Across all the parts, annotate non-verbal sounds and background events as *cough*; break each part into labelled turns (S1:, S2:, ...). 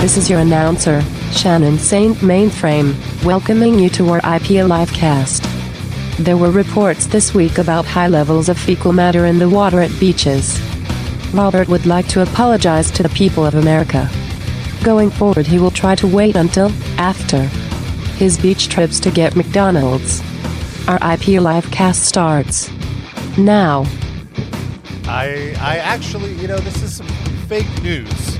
S1: This is your announcer, Shannon Saint Mainframe, welcoming you to RIP a Livecast. There were reports this week about high levels of fecal matter in the water at beaches. Robert would like to apologize to the people of America. Going forward, he will try to wait until after his beach trips to get McDonald's. Our IP Live cast starts now.
S2: I I actually, you know, this is some fake news.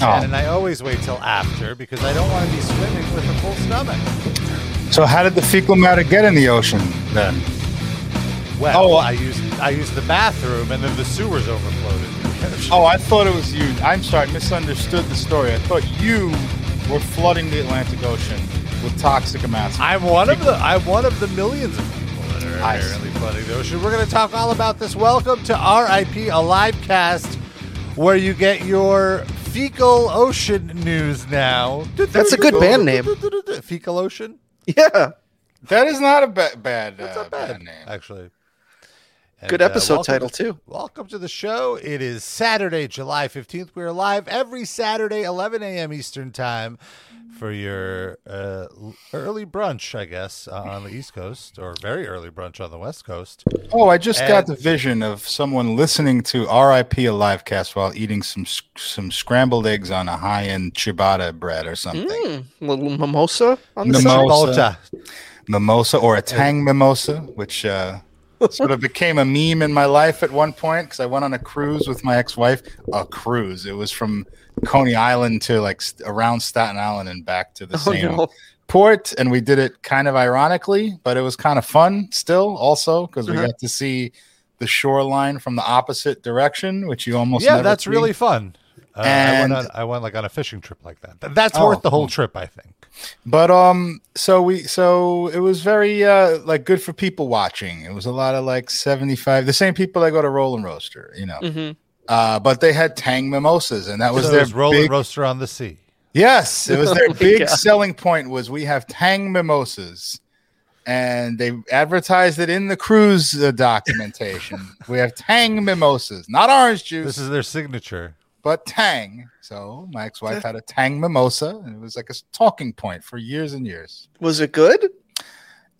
S3: Oh.
S2: And I always wait till after because I don't want to be swimming with a full stomach.
S3: So how did the fecal matter get in the ocean then?
S2: Well,
S3: Oh.
S2: I used I used the bathroom and then the sewers overflowed into the *laughs* ocean.
S3: Oh, I thought it was you. I'm sorry, I misunderstood the story. I thought you were flooding the Atlantic Ocean with toxic amounts.
S2: I'm one of the I'm one of the millions of people that are
S3: I see.
S2: apparently flooding the ocean. We're going to talk all about this. Welcome to RIP a Livecast, where you get your fecal ocean news now.
S4: That's a good band name.
S2: Fecal ocean.
S4: Yeah.
S3: that is not a ba- bad,
S2: That's
S3: uh,
S2: not bad,
S3: name.
S2: actually.
S4: Good
S2: And, uh,
S4: episode
S2: welcome
S4: title,
S2: to-
S4: too.
S2: Welcome to the show. It is Saturday, July 15th. We're live every Saturday, 11 a.m. Eastern Time for your uh, early brunch, I guess, uh, on the East Coast, or very early brunch on the West Coast.
S3: Oh, I just got the vision of someone listening to RIP a live cast while eating some some scrambled eggs on a high end ciabatta bread or something.
S4: Mm, little mimosa on the
S3: Mimosa.
S4: side.
S2: Malta.
S3: Mimosa or a tang mimosa, which uh, sort of became a meme in my life at one point because I went on a cruise with my ex-wife. A cruise. It was from Coney Island to like st- around Staten Island and back to the
S4: Oh,
S3: same
S4: no.
S3: port, and we did it kind of ironically, but it was kind of fun still, also because we
S4: Uh-huh.
S3: got to see the shoreline from the opposite direction, which you almost
S2: Yeah, that's
S3: see.
S2: really fun. Uh, I, went on, I went like on a fishing trip like that. That's
S3: Oh,
S2: worth the whole trip, I think.
S3: But um, so we so it was very uh like good for people watching. It was a lot of like seventy five, the same people that go to Roll N Roaster, you know.
S4: Mhm.
S3: Uh, but they had Tang mimosas, and that was
S2: so
S3: their
S2: it was rolling
S3: big.
S2: roaster on the sea.
S3: yes, it was their *laughs*
S4: Oh
S3: big
S4: God.
S3: selling point was we have Tang mimosas, and they advertised it in the cruise uh, documentation. *laughs* we have Tang mimosas, not orange juice,
S2: This is their signature.
S3: but Tang. So my ex wife had a Tang mimosa, and it was like a talking point for years and years.
S4: Was it good?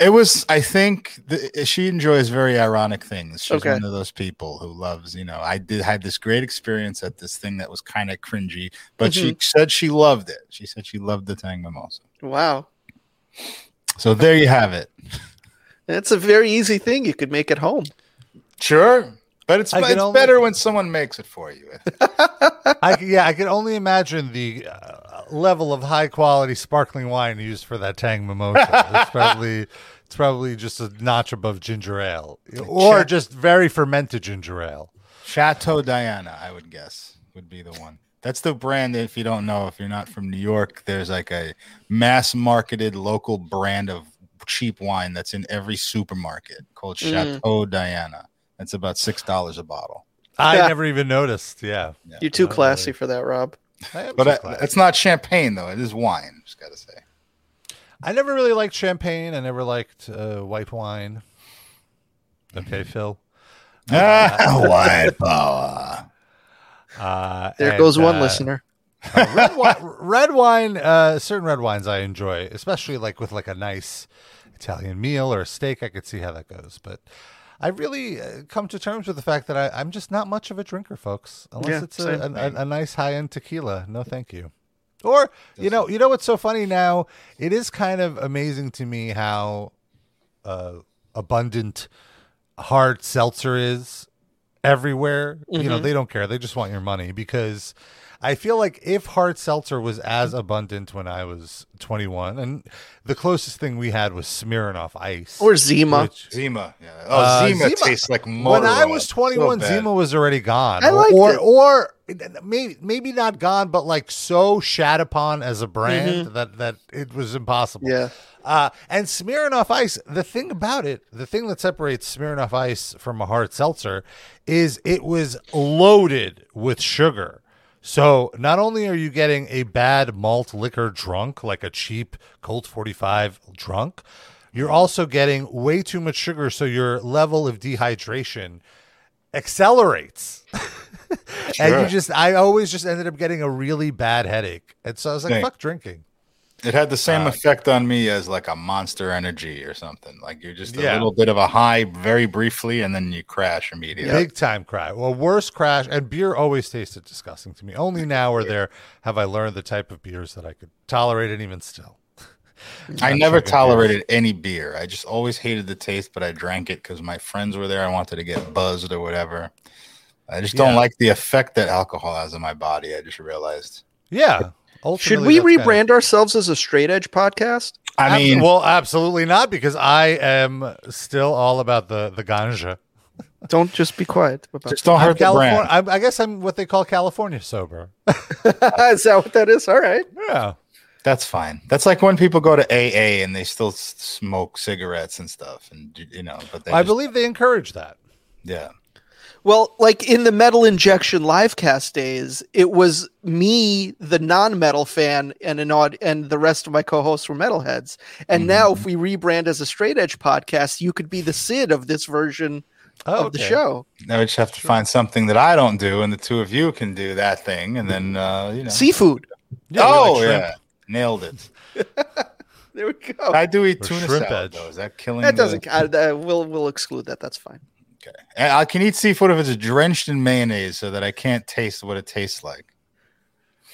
S3: It was, I think, the, eh, she enjoys very ironic things. She's
S4: Okay.
S3: one of those people who loves, you know. I did had this great experience at this thing that was kind of cringy, but she mm-hmm. said she loved it. She said she loved the Tang Mimosa.
S4: Wow.
S3: So there you have it.
S4: That's a very easy thing. You could make at home.
S3: Sure, but it's
S2: I
S3: it's
S2: only-
S3: better when someone makes it for you. *laughs*
S2: I c- yeah, I can only imagine the uh, level of high quality sparkling wine used for that Tang mimosa. It's *laughs* probably it's probably just a notch above ginger ale, or
S3: Check.
S2: just very fermented ginger ale.
S3: Chateau Diana, I would guess, would be the one. That's the brand. If you don't know, if you're not from New York, there's like a mass marketed local brand of cheap wine that's in every supermarket called
S4: Mm.
S3: Chateau Diana. That's about six dollars a bottle.
S2: I
S4: Yeah.
S2: never even noticed. Yeah,
S3: Yeah.
S4: You're too classy
S2: really?
S4: for that, Rob.
S3: But I, it's not champagne though. It is wine. Just gotta say.
S2: I never really liked champagne. I never liked uh, white wine. Okay, Phil. *laughs*
S3: Ah, wine power.
S2: Uh,
S4: There
S2: and,
S4: goes one
S2: uh,
S4: listener. *laughs*
S2: Uh, red, wine, red wine, uh, certain red wines I enjoy, especially like with like a nice Italian meal or a steak. I could see how that goes, but I really uh, come to terms with the fact that I, I'm just not much of a drinker, folks. Unless
S4: Yeah,
S2: it's a, a, a, nice high end tequila. No, thank you. Or you know, you know what's so funny now? It is kind of amazing to me how uh, abundant hard seltzer is everywhere. You know,
S4: Mhm.
S2: they don't care. They just want your money because I feel like if hard seltzer was as abundant when I was 21, and the closest thing we had was Smirnoff Ice.
S4: Or Zima.
S2: which-
S3: Zima. Yeah. Oh,
S2: Uh,
S3: Zima,
S2: Zima-
S3: tastes like
S2: when
S3: motor
S2: I was 21,
S3: So.
S2: Zima was already gone.
S4: I liked
S2: or,
S4: it.
S2: or maybe maybe not gone, but like so shat upon as a brand that that it was impossible.
S4: Mm-hmm. Yeah.
S2: Uh, and Smirnoff Ice, the thing about it, the thing that separates Smirnoff Ice from a hard seltzer is it was loaded with sugar. So not only are you getting a bad malt liquor drunk, like a cheap Colt 45 drunk, you're also getting way too much sugar. So your level of dehydration accelerates. *laughs* and you just I always just ended up getting a really bad headache, and so I was like, fuck drinking.
S3: It had the same
S2: Uh,
S3: effect on me as like a monster energy or something. Like you're just a
S2: Yeah.
S3: little bit of a high very briefly and then you crash immediately.
S2: Big time crash. Well, worst crash, and beer always tasted disgusting to me. Only *laughs* now or there have I learned the type of beers that I could tolerate, and even still. *laughs*
S3: I never
S2: beers.
S3: tolerated any beer. I just always hated the taste, but I drank it because my friends were there. I wanted to get buzzed or whatever. I just don't
S2: Yeah.
S3: like the effect that alcohol has on my body. I just realized.
S2: Yeah.
S4: Should we
S2: that's kinda-
S4: rebrand ourselves as a straight edge podcast?
S3: I
S2: Abs-
S3: mean,
S2: well, absolutely not, because I am still all about the the ganja.
S4: Don't just be quiet. about
S3: just don't
S2: I'm
S3: hurt the
S2: California.
S3: brand.
S2: I'm, I guess I'm what they call California sober. *laughs* *laughs*
S4: is that what that is? All right.
S2: yeah.
S3: That's fine. That's like when people go to AA and they still s- smoke cigarettes and stuff, and you know. But they
S2: I
S3: just-
S2: believe they encourage that.
S3: yeah.
S4: Well, like in the Metal Injection livecast days, it was me, the non-metal fan, and an odd, and the rest of my co-hosts were metalheads. And
S2: Mm-hmm.
S4: now, if we rebrand as a straight edge podcast, you could be the Sid of this version
S2: Oh,
S4: of the show.
S3: Now we just have to find something that I don't do, and the two of you can do that thing, and then uh, you know.
S4: Seafood.
S2: Yeah,
S3: oh
S2: like
S3: yeah, nailed it. *laughs*
S4: There we go.
S3: I do eat
S2: Or
S3: tuna
S2: shrimp
S3: salad
S2: edge.
S3: though. Is that killing?
S4: that
S3: the-
S4: doesn't. count. Uh, we'll we'll exclude that. That's fine.
S3: Okay. I can eat seafood if it's drenched in mayonnaise, so that I can't taste what it tastes like.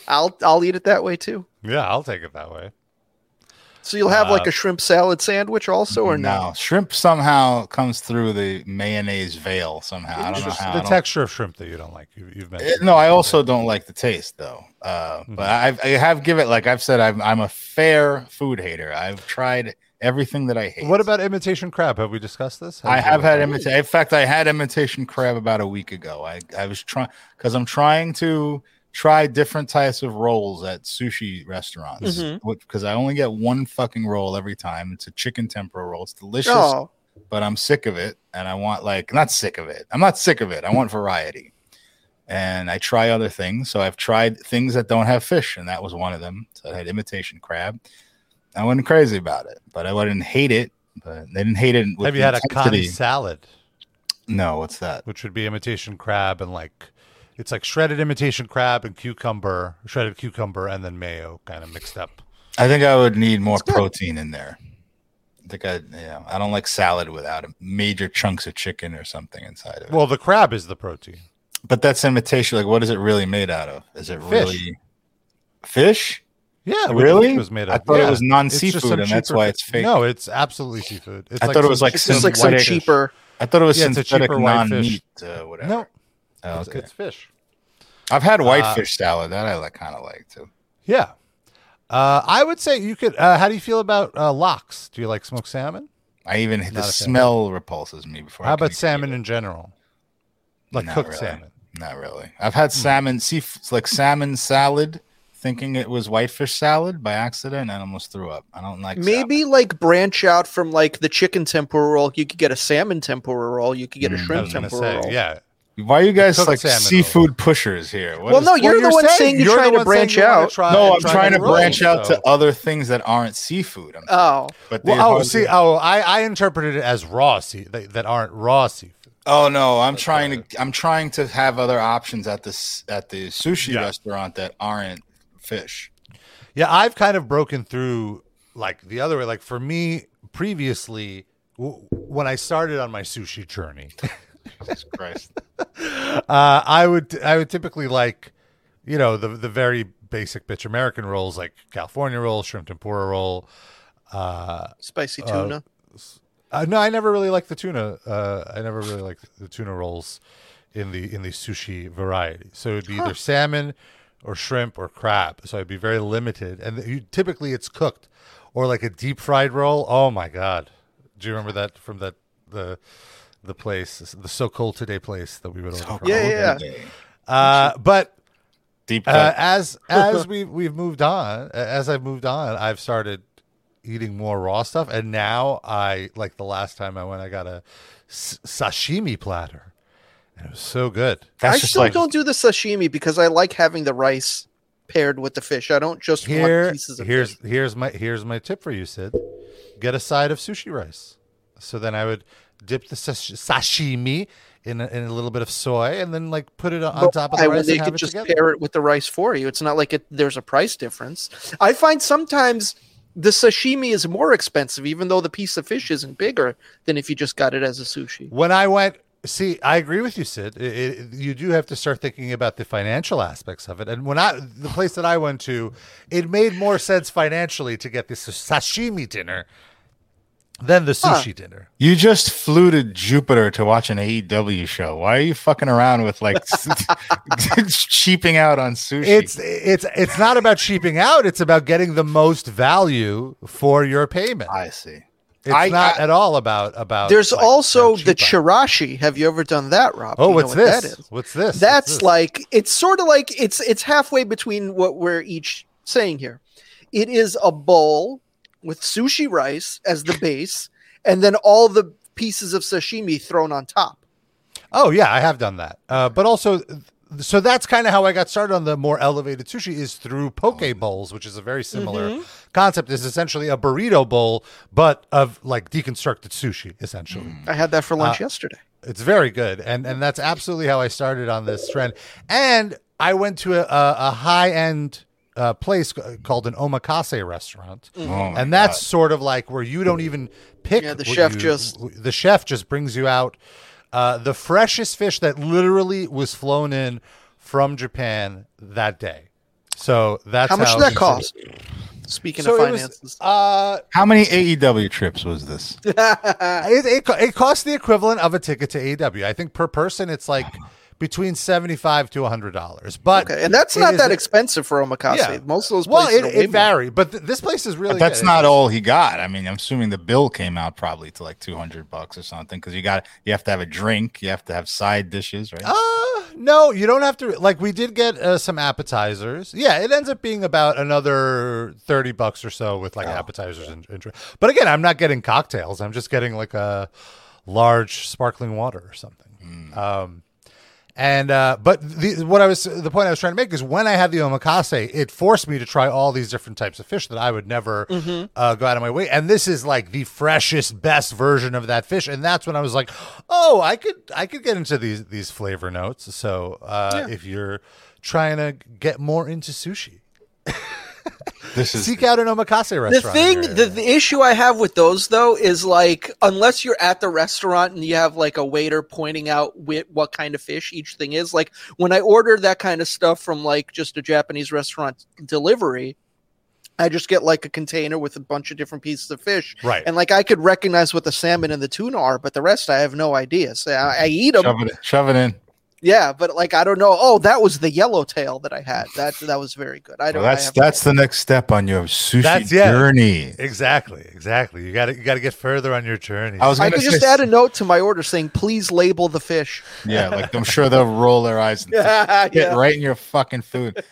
S4: I'll I'll eat it that way too.
S2: Yeah, I'll take it that way.
S4: So you'll have like
S2: Uh,
S4: a shrimp salad sandwich also, or no?
S3: no, shrimp somehow comes through the mayonnaise veil somehow. I don't know how.
S2: The
S3: don't-
S2: texture of shrimp that you don't like. You, you've
S3: Eh,
S2: mentioned.
S3: No, I also don't like the taste though. Uh,
S2: Mm-hmm.
S3: But I've, I have given, like I've said, I'm I'm a fair food hater. I've tried everything that I hate.
S2: What about imitation crab? Have we discussed this?
S3: I have had imitation. In fact, I had imitation crab about a week ago. I, I was trying because I'm trying to try different types of rolls at sushi restaurants
S4: mm-hmm.
S3: because I only get one fucking roll every time. It's a chicken tempura roll. It's delicious,
S4: Oh,
S3: but I'm sick of it, and I want like not sick of it. I'm not sick of it. I want variety, and I try other things. So I've tried things that don't have fish, and that was one of them. So I had imitation crab. I wasn't crazy about it, but I wouldn't hate it. But they didn't hate it. With
S2: Have you had a
S3: intensity.
S2: kani salad,
S3: No, what's that?
S2: which would be imitation crab and like it's like shredded imitation crab and cucumber, shredded cucumber, and then mayo kind of mixed up.
S3: I think I would need more protein in there. I think I, you know, I don't like salad without major chunks of chicken or something inside of it.
S2: Well, the crab is the protein.
S3: but that's imitation. Like, what is it really made out of? Is it
S2: Fish.
S3: really fish?
S2: Yeah, what
S3: Really?
S2: it was made up.
S3: I
S2: of.
S3: thought it was non-seafood, and that's why it's fake.
S2: No, it's absolutely seafood. It's
S3: I thought it was like
S4: it's just
S3: some
S4: like some cheaper.
S3: I thought it was
S2: Yeah, it's
S3: synthetic
S2: cheaper white fish.
S3: non-meat, uh, whatever.
S2: No,
S3: Oh,
S2: it's,
S3: okay.
S2: it's fish.
S3: I've had
S2: uh,
S3: whitefish salad. That I like, kind of like too.
S2: Yeah. Uh, I would say you could. Uh, how do you feel about uh, lox? Do you like smoked salmon?
S3: I even
S2: Not
S3: the
S2: fan.
S3: smell repulses me before.
S2: How
S3: can
S2: about salmon in general? Like
S3: Not
S2: cooked
S3: really.
S2: salmon.
S3: Not really. I've had salmon, sea like salmon salad, thinking it was whitefish salad by accident, and almost threw up. I don't like.
S4: Maybe like branch out from like the chicken tempura roll. You could get a salmon tempura roll. You could get a
S3: Mm, I
S2: I
S4: shrimp tempura
S2: say,
S4: roll.
S2: yeah.
S3: Why are you guys like
S2: salmon
S3: seafood pushers here? What
S4: Well,
S3: is-
S4: no, you're,
S2: Well,
S4: the one saying you're,
S2: the
S4: trying to
S2: one
S4: branch
S2: saying you wanna
S4: out.
S2: try-
S3: no, I'm
S2: try
S3: trying to
S2: the roll,
S3: branch out
S2: so-
S3: to other things that aren't seafood. I'm
S4: Oh,
S3: but
S2: Well, oh,
S3: hardly-
S2: see, oh, I, I interpreted it as raw sea that, that aren't raw seafood.
S3: Oh no, I'm trying to I'm trying to have other options at this at the sushi
S2: Yeah.
S3: restaurant that aren't fish.
S2: Yeah, I've kind of broken through like the other way. Like for me, previously, w- when I started on my sushi journey, *laughs*
S3: Jesus Christ. *laughs*
S2: uh, I would I would typically like, you know, the the very basic bitch American rolls like California roll, shrimp tempura roll. Uh,
S4: spicy
S2: Uh,
S4: tuna.
S2: uh, no, I never really liked the tuna. Uh, I never really liked the tuna rolls in the in the sushi variety. So it'd be either salmon or shrimp or crab. So I'd be very limited, and you, typically it's cooked or like a deep fried roll. Oh my god! Do you remember that from that the the place, the so cold today place that we would order from?
S4: Yeah, yeah,
S3: yeah.
S2: Uh, but
S3: Deep
S2: uh, as as *laughs* we we've moved on, as I've moved on, I've started eating more raw stuff, and now I like the last time I went, I got a s- sashimi platter, and it was so good.
S3: That's
S4: I
S3: just
S4: still
S3: like
S4: don't do the sashimi because I like having the rice paired with the fish. I don't just
S2: Here,
S4: want pieces of
S2: here's
S4: fish.
S2: here's my here's my tip for you, Sid. Get a side of sushi rice, So then I would dip the sash- sashimi in a, in a little bit of soy, and then like put it on
S4: But
S2: top of the
S4: would
S2: rice
S4: they
S2: and
S4: could
S2: it
S4: just
S2: together.
S4: pair it with the rice for you. It's not like it, there's a price difference. I find sometimes the sashimi is more expensive, even though the piece of fish isn't bigger than if you just got it as a sushi.
S2: When I went, see, I agree with you, Sid. It, it, you do have to start thinking about the financial aspects of it. And when I, the place that I went to, it made more sense financially to get this sashimi dinner than the sushi dinner.
S3: You just flew to Jupiter to watch an AEW show. Why are you fucking around with like *laughs* *laughs* cheaping out on sushi?
S2: It's it's it's not about cheaping out. It's about getting the most value for your payment.
S3: I see.
S2: It's
S3: I-
S2: not
S3: I-
S2: at all about about.
S4: There's
S2: like,
S4: also the chirashi. Have you ever done that, Rob?
S2: Oh,
S4: you
S2: what's
S4: know what
S2: this?
S4: That is?
S2: What's this? What's
S4: That's
S2: this?
S4: like it's sort of like it's it's halfway between what we're each saying here. It is a bowl with sushi rice as the base, and then all the pieces of sashimi thrown on top.
S2: Oh yeah, I have done that. Uh, but also, so that's kind of how I got started on the more elevated sushi is through poke bowls, which is a very similar
S4: Mm-hmm.
S2: Concept. Is essentially a burrito bowl, but of like deconstructed sushi, essentially.
S4: I had that for
S2: Uh,
S4: lunch yesterday.
S2: It's very good, and and that's absolutely how I started on this trend. And I went to a, a, a high end uh, place called an omakase restaurant,
S3: Oh
S2: and that's sort of like where you don't even pick.
S4: Yeah, the chef
S2: you-
S4: just-
S2: the chef just brings you out uh, the freshest fish that literally was flown in from Japan that day. So that's
S4: How much
S2: how
S4: did that cost? Speaking
S2: So
S4: of
S2: it was,
S4: finances,
S2: uh,
S3: How many AEW trips was this? *laughs*
S2: it, it, co- it costs the equivalent of a ticket to AEW. I think per person it's like *sighs* between seventy five to hundred dollars. But
S4: okay, and that's not
S2: is
S4: that expensive for omakase.
S2: Yeah.
S4: Most of those
S2: Well, it,
S4: are way
S2: it
S4: more.
S2: varied, but th- this place is really.
S3: But that's
S2: good.
S3: not all he got. I mean, I'm assuming the bill came out probably to like 200 bucks or something because you got you have to have a drink, you have to have side dishes, right?
S2: Uh, no, you don't have to. Like, we did get uh, some appetizers. Yeah, it ends up being about another 30 bucks or so with like appetizers and, and drink. But again, I'm not getting cocktails. I'm just getting like a large sparkling water or something. Um, and uh, but the what I was the point I was trying to make is when I had the omakase, it forced me to try all these different types of fish that I would never uh, go out of my way. And this is like the freshest, best version of that fish. And that's when I was like, oh, I could I could get into these these flavor notes. So uh, if you're trying to get more into sushi, *laughs* *laughs*
S3: this is
S2: seek out an omakase
S4: The
S2: restaurant. in
S4: thing, the, the issue I have with those though is like, unless you're at the restaurant and you have like a waiter pointing out whi- what kind of fish each thing is. Like when I order that kind of stuff from like just a Japanese restaurant delivery, I just get like a container with a bunch of different pieces of fish,
S2: right.
S4: and like I could recognize what the salmon and the tuna are, but the rest I have no idea. So I, I eat them,
S3: shove it, shove it in.
S4: Yeah, but like I don't know. Oh, that was the yellowtail that I had. That that was very good. I don't.
S3: Well, that's
S4: have-
S3: that's the next step on your sushi
S2: That's- yeah.
S3: journey.
S2: exactly, exactly. You got to you got to get further on your journey.
S3: I was
S4: I
S3: gonna
S4: could just add a note to my order saying, "Please label the fish."
S3: Yeah, like I'm sure they'll roll their eyes and *laughs*
S4: Yeah,
S3: get right in your fucking food.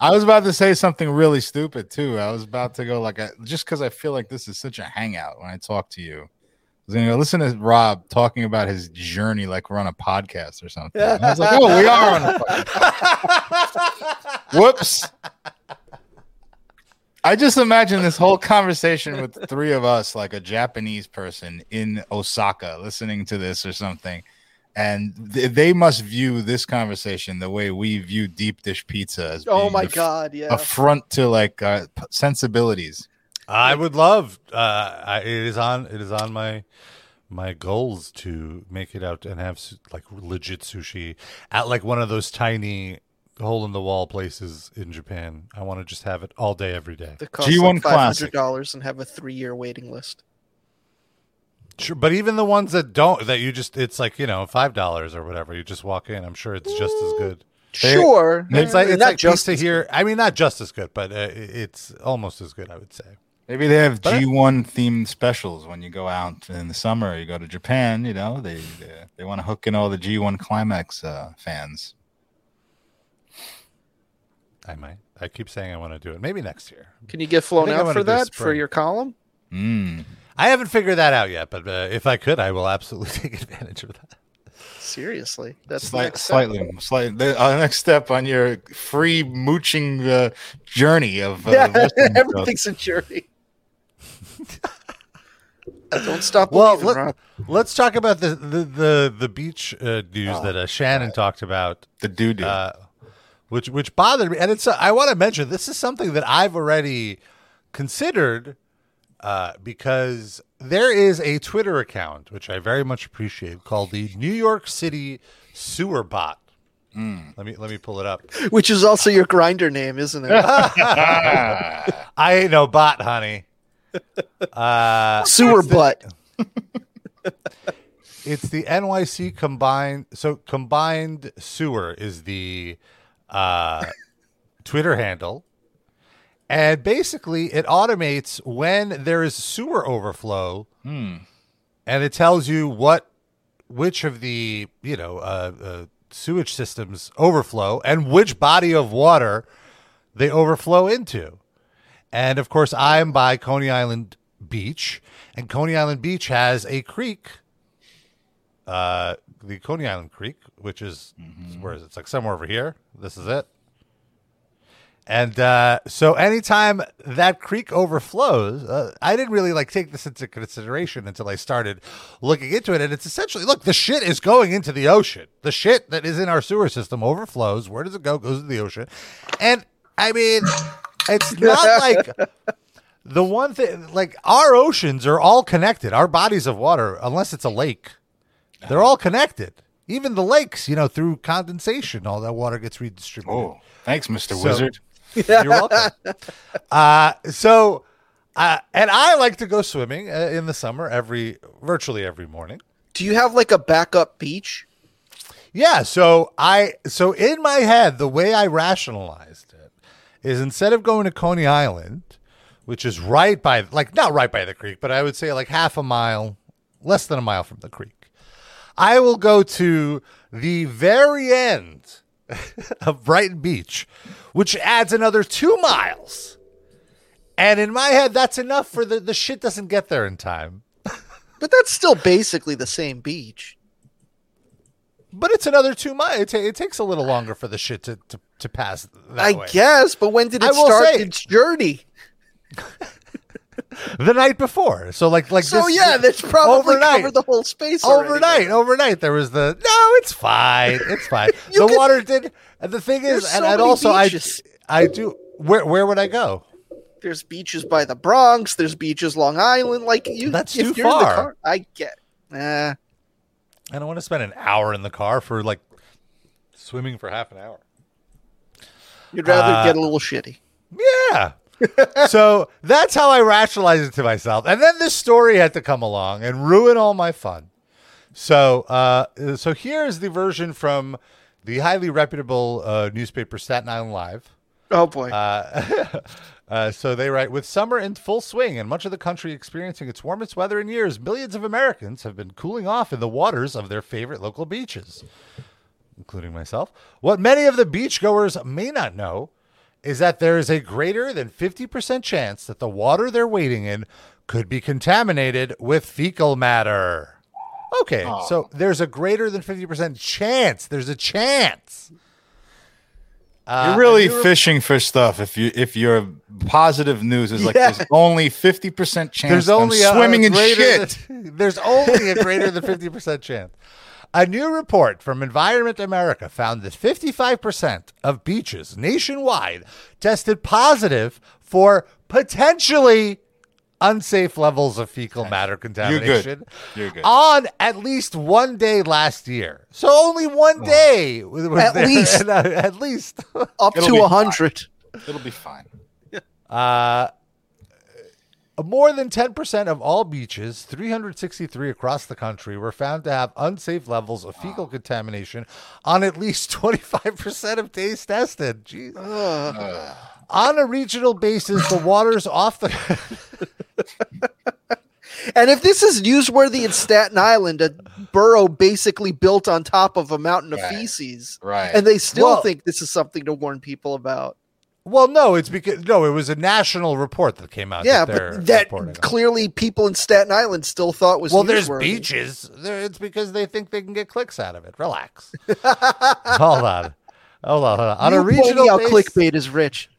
S3: I was about to say something really stupid too. I was about to go like, I, just because I feel like this is such a hangout when I talk to you. Was gonna go listen to Rob talking about his journey like we're on a podcast or something. And I was like, *laughs* oh, we are on a podcast. Whoops. I just imagine this whole conversation with three of us, like a Japanese person in Osaka, listening to this or something and th- they must view this conversation the way we view deep dish pizza as
S4: Oh my
S3: a f-
S4: god! Yeah.
S3: affront to like uh, sensibilities.
S2: I would love. Uh, I, it is on. It is on my my goals to make it out and have su- like legit sushi at like one of those tiny hole in the wall places in Japan. I want to just have it all day, every day.
S4: That costs
S3: G1
S4: like five hundred dollars and have a three-year waiting list.
S2: Sure, but even the ones that don't, that you just, it's like you know five dollars or whatever. You just walk in. I'm sure it's just as good.
S3: They-
S4: Sure,
S2: It's like it's
S4: not
S2: like
S4: just
S2: to hear. I mean, not just as good, but uh, it's almost as good. I would say.
S3: Maybe they have
S2: But I-
S3: G1 themed specials when you go out in the summer. You go to Japan. You know they they, they want to hook in all the G1 climax uh, fans.
S2: I might. I keep saying I want to do it. Maybe next year.
S4: Can you get flown
S2: I think I
S4: out for that for your column?
S3: Mm.
S2: I haven't figured that out yet, but uh, if I could, I will absolutely *laughs* take advantage of that.
S4: Seriously, that's the
S3: Slight,
S4: next step.
S3: slightly, slightly. The uh, next step on your free mooching uh, journey of uh,
S4: Yeah, *laughs* everything's a journey. Don't stop
S2: Well, let, let's talk about the the the, the beach uh, news
S3: Oh,
S2: that uh, Shannon talked about,
S3: The doo doo.
S2: uh, which which bothered me, and it's uh, I want to mention this is something that I've already considered uh, because there is a Twitter account which I very much appreciate called the New York City Sewer Bot. Let me let me pull it up.
S4: Which is also your Grindr name, isn't it? *laughs*
S2: I ain't no bot, honey. Uh,
S4: Sewer butt.
S2: it's the *laughs* NYC combined. So combined sewer is the uh, Twitter handle, and basically it automates when there is sewer overflow, and it tells you what which of the you know uh, uh, sewage systems overflow and which body of water they overflow into. And of course, I'm by Coney Island Beach, and Coney Island Beach has a creek, uh, the Coney Island Creek, which is where is it? It's like somewhere over here. This is it. And uh, so, anytime that creek overflows, uh, I didn't really like take this into consideration until I started looking into it. And it's essentially, look, the shit is going into the ocean. The shit that is in our sewer system overflows. Where does it go? Goes to the ocean. And I mean, it's not like *laughs* the one thing. Like our oceans are all connected. Our bodies of water, unless it's a lake, they're all connected. Even the lakes, you know, through condensation, all that water gets redistributed.
S3: oh, thanks, Mr.
S2: So-
S3: Wizard. *laughs*
S2: You're welcome. uh, so, uh, and I like to go swimming uh, in the summer every, virtually every morning.
S4: Do you have like a backup beach?
S2: Yeah. So I, so in my head, the way I rationalized it is instead of going to Coney Island, which is right by, like not right by the creek, but I would say like half a mile, less than a mile from the creek, I will go to the very end *laughs* of Brighton Beach, which adds another two miles. And in my head, that's enough for the, the shit doesn't get there in time.
S4: But that's still basically the same beach.
S2: But it's another two miles. It, ta- it takes a little longer for the shit to, to, to pass that
S4: I
S2: way.
S4: guess, but when did it start
S2: say-
S4: its journey? *laughs*
S2: the night before. So like like
S4: So
S2: this,
S4: yeah, that's probably
S2: overnight.
S4: covered the whole space already.
S2: overnight. Overnight, there was the no. It's fine. It's fine. *laughs* The
S4: could-
S2: water did. And the thing is, and,
S4: so
S2: and also
S4: beaches.
S2: I I do. Where where would I go?
S4: There's beaches by the Bronx. There's beaches Long Island. Like you,
S2: That's
S4: if
S2: too
S4: you're in the
S2: far.
S4: car- I get. Uh,
S2: I don't want to spend an hour in the car for like swimming for half an hour.
S4: You'd rather
S2: Uh,
S4: get a little shitty.
S2: Yeah. *laughs* so that's how I rationalize it to myself. And then this story had to come along and ruin all my fun. So uh, so here's the version from the highly reputable uh, newspaper Staten Island Live.
S4: Oh boy.
S2: Uh, *laughs* uh, so they write With summer in full swing and much of the country experiencing its warmest weather in years, millions of Americans have been cooling off in the waters of their favorite local beaches, including myself. What many of the beachgoers may not know is that there is a greater than 50% chance that the water they're wading in could be contaminated with fecal matter. Okay, so there's a greater than 50% chance. There's a chance. Uh,
S3: You're really
S2: you were-
S3: fishing for stuff. If you if your positive news is like
S4: Yeah.
S3: there's only fifty percent chance
S2: There's
S3: I'm
S2: only a-
S3: swimming
S2: a
S3: in shit.
S2: than- *laughs* there's only a greater than 50% chance. A new report from Environment America found that 55% of beaches nationwide tested positive for potentially unsafe levels of fecal matter contamination
S3: You're good.
S2: on at least one day last year. So only one day was was
S4: At
S2: there.
S4: least.
S2: And, *laughs* uh, at least.
S4: Up
S3: it'll
S4: to
S3: be
S4: a hundred.
S3: It'll be fine.
S2: Uh, more than 10% of all beaches, 363 across the country, were found to have unsafe levels of fecal contamination on at least *laughs* 25% of days tested. Jeez. On a regional basis, the waters off the. *laughs*
S4: And if this is newsworthy in Staten Island, a borough basically built on top of a mountain of
S3: Right.
S4: feces,
S3: Right.
S4: and they still
S2: Well-
S4: think this is something to warn people about.
S2: Well, no, it's because. No, it was a national report that came out.
S4: Yeah,
S2: that
S4: but that clearly people in Staten Island still thought was
S2: Well, there's beaches. There, it's because they think they can get clicks out of it. Relax. *laughs* hold on. Hold on. Hold on. On
S4: You
S2: a regional
S4: out
S2: base,
S4: clickbait is rich.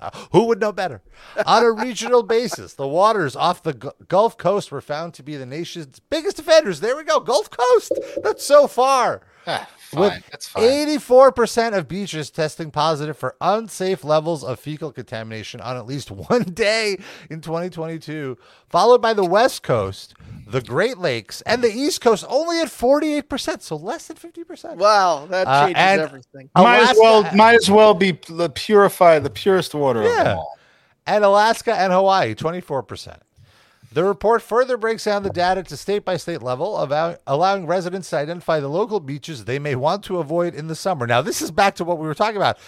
S2: Uh, who would know better? On a regional basis, the waters off the Gu- Gulf Coast were found to be the nation's biggest offenders. There we go, Gulf Coast. That's so far. *sighs*
S3: Fine.
S2: With
S3: That's fine.
S2: 84% of beaches testing positive for unsafe levels of fecal contamination on at least *laughs* one day in 2022, followed by the West Coast, the Great Lakes, and the East Coast only at 48%, so less than 50%.
S4: Wow, that
S2: Uh,
S4: changes
S2: and-
S4: everything.
S3: might as well might as well be the purify the purest water of
S2: Yeah.
S3: them all.
S2: and Alaska and Hawaii, 24%. The report further breaks down the data to state by state level, allowing residents to identify the local beaches they may want to avoid in the summer. Now, this is back to what we were talking about.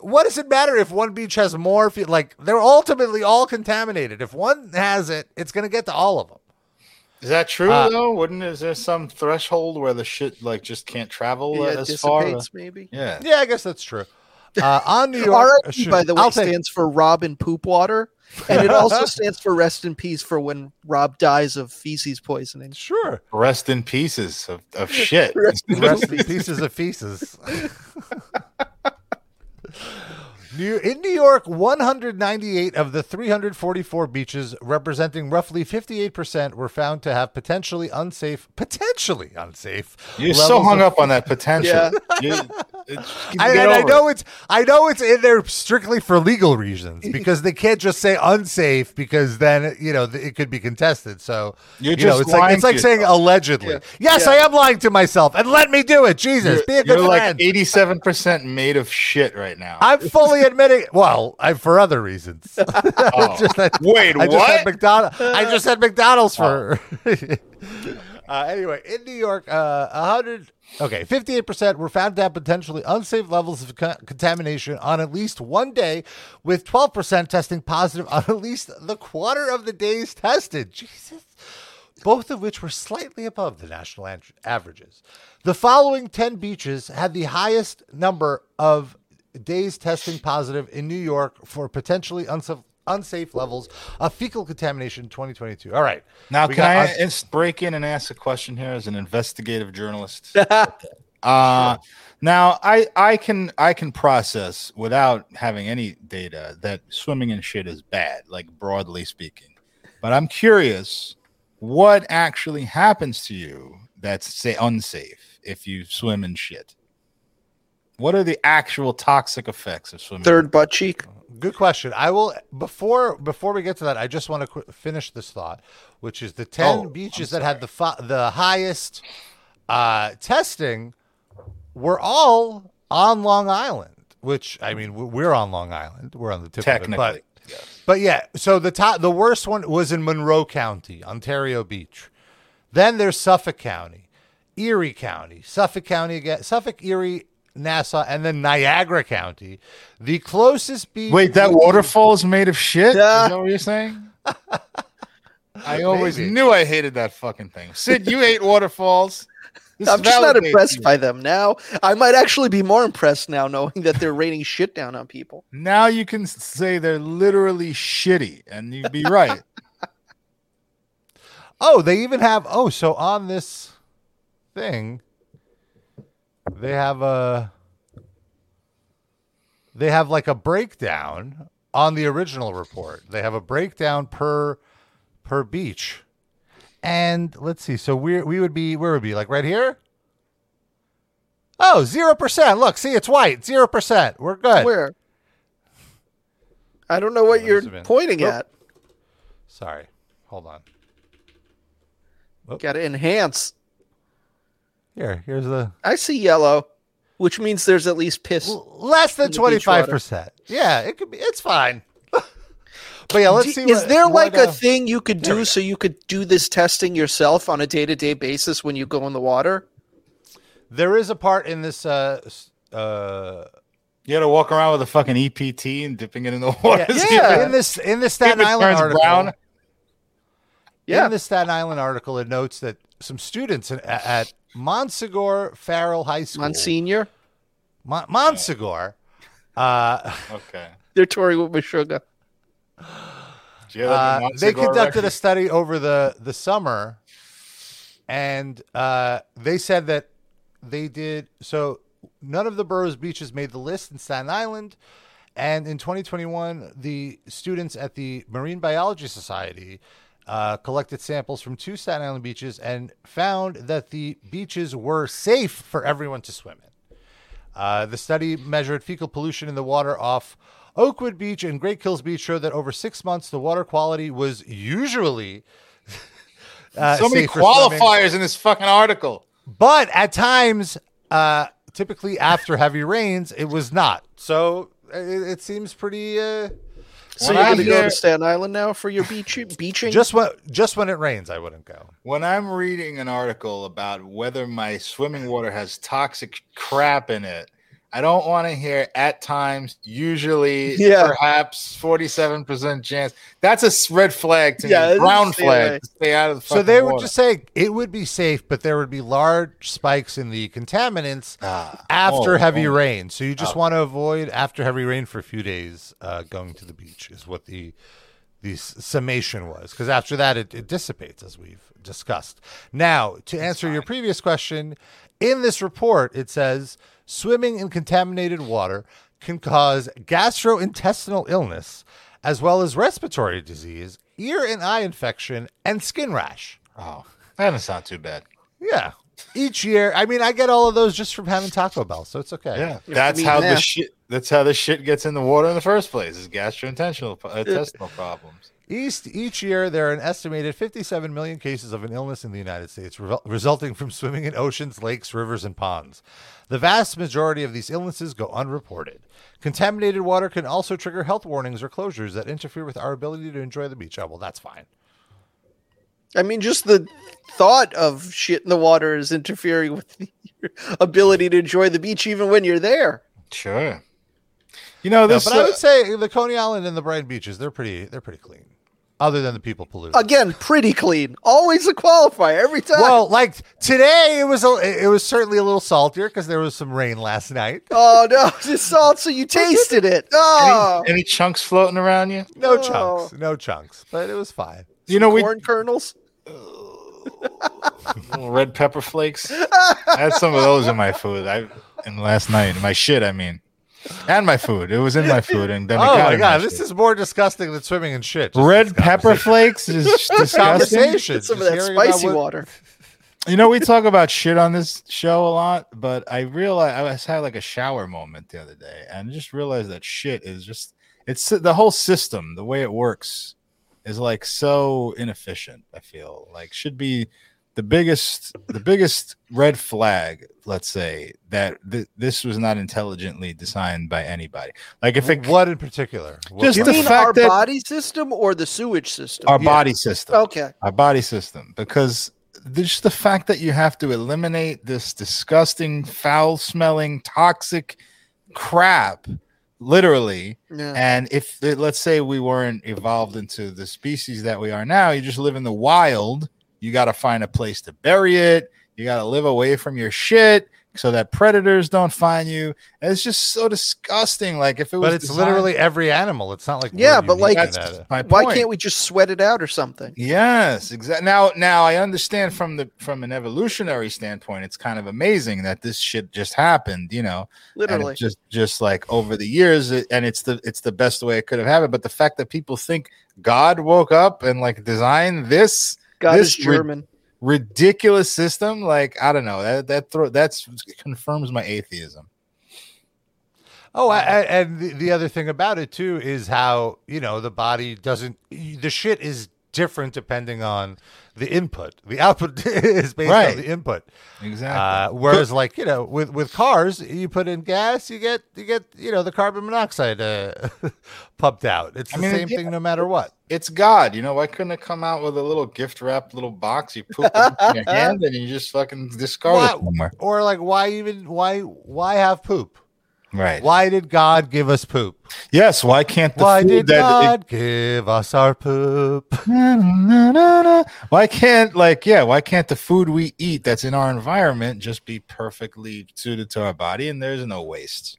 S2: What does it matter if one beach has more? fe- Like, they're ultimately all contaminated. If one has it, it's going to get to all of them.
S3: Is that true
S2: Uh,
S3: though? Wouldn't is there some threshold where the shit like just can't travel
S4: Yeah,
S3: uh, as far?
S4: dissipates maybe.
S3: Yeah.
S2: Yeah, I guess that's true. Uh, on New *laughs* York,
S4: RIP,
S2: should-
S4: by the way,
S2: I'll take-
S4: stands for Robin poop water, and it also *laughs* stands for rest in peace for when Rob dies of feces poisoning.
S2: sure.
S3: Rest in pieces of, of *laughs* shit.
S4: Rest in *laughs*
S2: Rest in pieces of feces. New, in New York, 198 of the 344 beaches, representing roughly 58%, were found to have potentially unsafe, potentially unsafe.
S3: You're so hung
S2: of-
S3: up on that potential.
S4: Yeah. *laughs*
S3: You-
S2: I, and I know
S3: it.
S2: it's I know it's in there strictly for legal reasons *laughs* because they can't just say unsafe because then you know it could be contested. So
S3: You're
S2: you know,
S3: just
S2: it's like
S3: lying
S2: it's like saying
S3: yourself.
S2: allegedly.
S4: Yeah.
S2: Yes,
S4: Yeah.
S2: I am lying to myself, and let me do it. Jesus, be a good
S3: You're like 87% made of shit right now.
S2: I'm fully *laughs* admitting. Well, I for other reasons. *laughs*
S3: Oh.
S2: Just that-
S3: Wait,
S2: I just had? McDonald's. I just had McDonald's for. *laughs* uh, anyway, in New York, uh, hundred. Okay, fifty-eight percent were found to have potentially unsafe levels of co- contamination on at least one day, with twelve percent testing positive on at least the quarter of the days tested. Jesus. Both of which were slightly above the national an- averages. The following 10 beaches had the highest number of days testing positive in New York for potentially unsafe, unsafe levels of fecal contamination in 2022. All right.
S3: Now, can I break in and ask a question here as an investigative journalist? *laughs* uh, now, I I can I can process without having any data that swimming in shit is bad, like broadly speaking. But I'm curious, what actually happens to you that's say unsafe if you swim in shit? What are the actual toxic effects of swimming?
S4: Third butt cheek.
S2: Good question. I will before before we get to that. I just want to qu- finish this thought, which is the ten
S3: Oh,
S2: beaches that had the fi- the highest uh, testing were all on Long Island. Which I mean, we're on Long Island. We're on the tip
S3: Technically,
S2: of it, but but yeah. So the top, the worst one was in Monroe County, Ontario Beach. Then there's Suffolk County, Erie County, Suffolk County again, Suffolk, Erie, Nassau, and then Niagara County. The closest beach.
S3: Wait, that waterfall is made of shit? Is
S4: Yeah.
S3: that what you're saying? *laughs* I always
S2: Maybe.
S3: knew I hated that fucking thing. Sid, you hate waterfalls. This
S4: I'm just not impressed
S3: you.
S4: by them now. I might actually be more impressed now knowing that they're raining shit down on people.
S3: Now you can say they're literally shitty, and you'd be right. *laughs*
S2: Oh, they even have. Oh, so on this thing, they have a. They have like a breakdown on the original report. They have a breakdown per per beach, and let's see. So we we would be where would we be like right here. Oh, zero percent. Look, see, it's white. Zero percent. We're good.
S4: Where? I don't know what
S2: Must
S4: you're pointing
S2: Oh.
S4: at.
S2: Sorry. Hold on.
S4: Got to enhance.
S2: Here, here's the
S4: I see yellow, which means there's at least piss.
S2: L- less than
S4: in the
S2: twenty
S4: beach water.
S2: five percent. Yeah, it could be. It's fine. *laughs* but yeah, let's
S4: D-
S2: see.
S4: Is
S2: what-
S4: there
S2: what,
S4: like
S2: uh,
S4: a thing you could do so you could do this testing yourself on a day to day basis when you go in the water?
S2: There is a part in this. Uh, uh,
S3: You got to walk around with a fucking EPT and dipping it in the water.
S2: yeah, *laughs*
S4: Yeah.
S2: in this in the Staten Island article.
S3: brown.
S4: Yeah.
S2: In the Staten Island article, it notes that some students at, at Monsignor Farrell High School,
S4: Monsignor,
S2: Mon- Monsignor, uh, *laughs*
S3: Okay.
S4: they're touring with Meshuggah.
S3: Do you have that
S2: Uh, they
S3: Cigar
S2: conducted a study over the the summer, and uh, they said that they did so. None of the borough's beaches made the list in Staten Island, and in 2021, the students at the Marine Biology Society uh, collected samples from two Staten Island beaches and found that the beaches were safe for everyone to swim in. Uh, the study measured fecal pollution in the water off Oakwood Beach and Great Kills Beach showed that over six months, the water quality was usually. *laughs* uh,
S3: so many
S2: safe for swimming.
S3: qualifiers in this fucking article.
S2: But at times, uh, typically after heavy rains, it was not. So it, it seems pretty. Uh,
S4: So
S3: When
S4: you're
S3: I'm
S4: going to go to Staten Island now for your beach beaching?
S2: just when just when it rains, I wouldn't go.
S3: When I'm reading an article about whether my swimming water has toxic crap in it, I don't want to hear at times, usually,
S4: Yeah.
S3: perhaps 47% chance. That's a red flag to
S4: Yeah,
S3: me. Brown flag.
S4: away.
S3: to Stay out of the
S2: So they were
S3: water.
S2: just say it would be safe, but there would be large spikes in the contaminants
S3: Ah.
S2: after
S3: Oh,
S2: heavy
S3: oh.
S2: rain. So you just
S3: Oh.
S2: want to avoid after heavy rain for a few days uh, going to the beach is what the the summation was because after that it, it dissipates as we've discussed. Now to answer your previous question, in this report it says swimming in contaminated water can cause gastrointestinal illness as well as respiratory disease, ear and eye infection, and skin rash.
S3: Oh, that doesn't too bad.
S2: Yeah. Each year, I mean, I get all of those just from having Taco Bell, so it's okay.
S3: Yeah,
S4: You're
S3: that's
S4: eating
S3: how the shit. That's how the shit gets in the water in the first place. Is gastrointestinal uh, intestinal problems.
S2: East each year, there are an estimated 57 million cases of an illness in the United States, re- resulting from swimming in oceans, lakes, rivers, and ponds. The vast majority of these illnesses go unreported. Contaminated water can also trigger health warnings or closures that interfere with our ability to enjoy the beach. Oh, well, that's fine.
S4: I mean, just the thought of shit in the water is interfering with *laughs* your ability to enjoy the beach even when you're there.
S3: Sure. You know
S2: No,
S3: this.
S2: but I
S3: uh,
S2: would say the Coney Island and the Brighton beaches, they're pretty, they're pretty clean, other than the people polluting.
S4: Again, pretty clean. Always a qualifier every time.
S2: Well, like today, it was a, it was certainly a little saltier because there was some rain last night. *laughs*
S4: oh no, *laughs* it's just salt, so you tasted it. Oh,
S3: any, any chunks floating around you?
S2: No
S4: Oh.
S2: chunks, no chunks, but it was fine.
S3: You know we
S4: corn kernels. *laughs*
S3: little red pepper flakes. I had some of those in my food. I in last night. My shit, I mean, and my food. It was in my food, and then it
S2: Oh
S3: got
S2: my
S3: in
S2: god,
S3: shit.
S2: this is more disgusting than swimming in shit. Just
S3: red pepper flakes is *laughs* disgusting.
S2: Conversation.
S4: Some of that spicy
S2: what-
S4: water.
S3: You know, we talk about shit on this show a lot, but I realized I just had like a shower moment the other day, and just realized that shit is just it's the whole system, the way it works, is like so inefficient. I feel like should be the biggest the biggest red flag. Let's say that th- this was not intelligently designed by anybody. Like if it
S2: What in particular? What-
S3: Just the
S4: mean
S3: fact
S4: our
S3: that-
S4: body system or the sewage system?
S3: our
S2: Yeah.
S3: body system.
S4: okay.
S3: our body system because just the fact that you have to eliminate this disgusting foul smelling toxic crap literally
S4: Yeah.
S3: and if let's say we weren't evolved into the species that we are now you just live in the wild you got to find a place to bury it you got to live away from your shit so that predators don't find you and it's just so disgusting like if it was
S2: but it's
S3: designed-
S2: literally every animal. It's not like
S4: Yeah, but like-
S3: that's
S2: that.
S3: my
S4: Why can't we just sweat it out or something?
S3: Yes, exactly. Now, now I understand from the from an evolutionary standpoint, it's kind of amazing that this shit just happened, you know,
S4: Literally.
S3: just just like over the years, and it's the it's the best way it could have happened. But the fact that people think God woke up and like designed this
S4: God
S3: this
S4: is
S3: rid-
S4: German.
S3: ridiculous system, like I don't know, that that throw that's confirms my atheism.
S2: Oh, I, I, and the, the other thing about it too is how you know the body doesn't. The shit is different depending on the input. The output *laughs* is based
S3: Right.
S2: on the input.
S3: Exactly.
S2: Uh, whereas, like you know, with with cars, you put in gas, you get you get you know the carbon monoxide uh, *laughs* pumped out. It's the
S3: I mean,
S2: same
S3: yeah.
S2: thing no matter what.
S3: it's God, you know. Why couldn't it come out with a little gift wrapped little box? You poop it in *laughs* your hand and you just fucking discard
S2: Why-
S3: it somewhere.
S2: Or like, why even why why have poop?
S3: Right.
S2: Why did God give us poop?
S3: Yes. Why can't the
S2: why
S3: food
S2: did
S3: that
S2: God give us our poop?
S3: it- why can't like yeah? Why can't the food we eat that's in our environment just be perfectly suited to our body and there's no waste?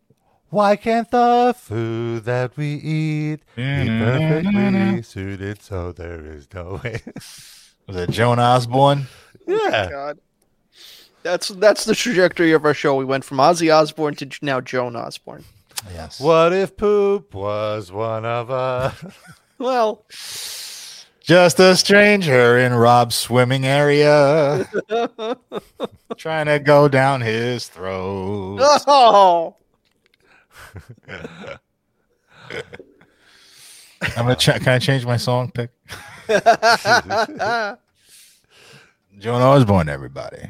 S2: Why can't the food that we eat be perfectly suited so there is no *laughs* waste?
S3: Was it Joan Osborne?
S2: Oh yeah.
S4: God. That's that's the trajectory of our show. We went from Ozzy Osbourne to now Joan Osborne.
S3: Yes.
S2: What if poop was one of us? *laughs*
S4: Well,
S3: Just a stranger in Rob's swimming area, *laughs* trying to go down his throat.
S4: oh, *laughs*
S3: I'm gonna ch- can I change my song pick? Joan Osborne, everybody,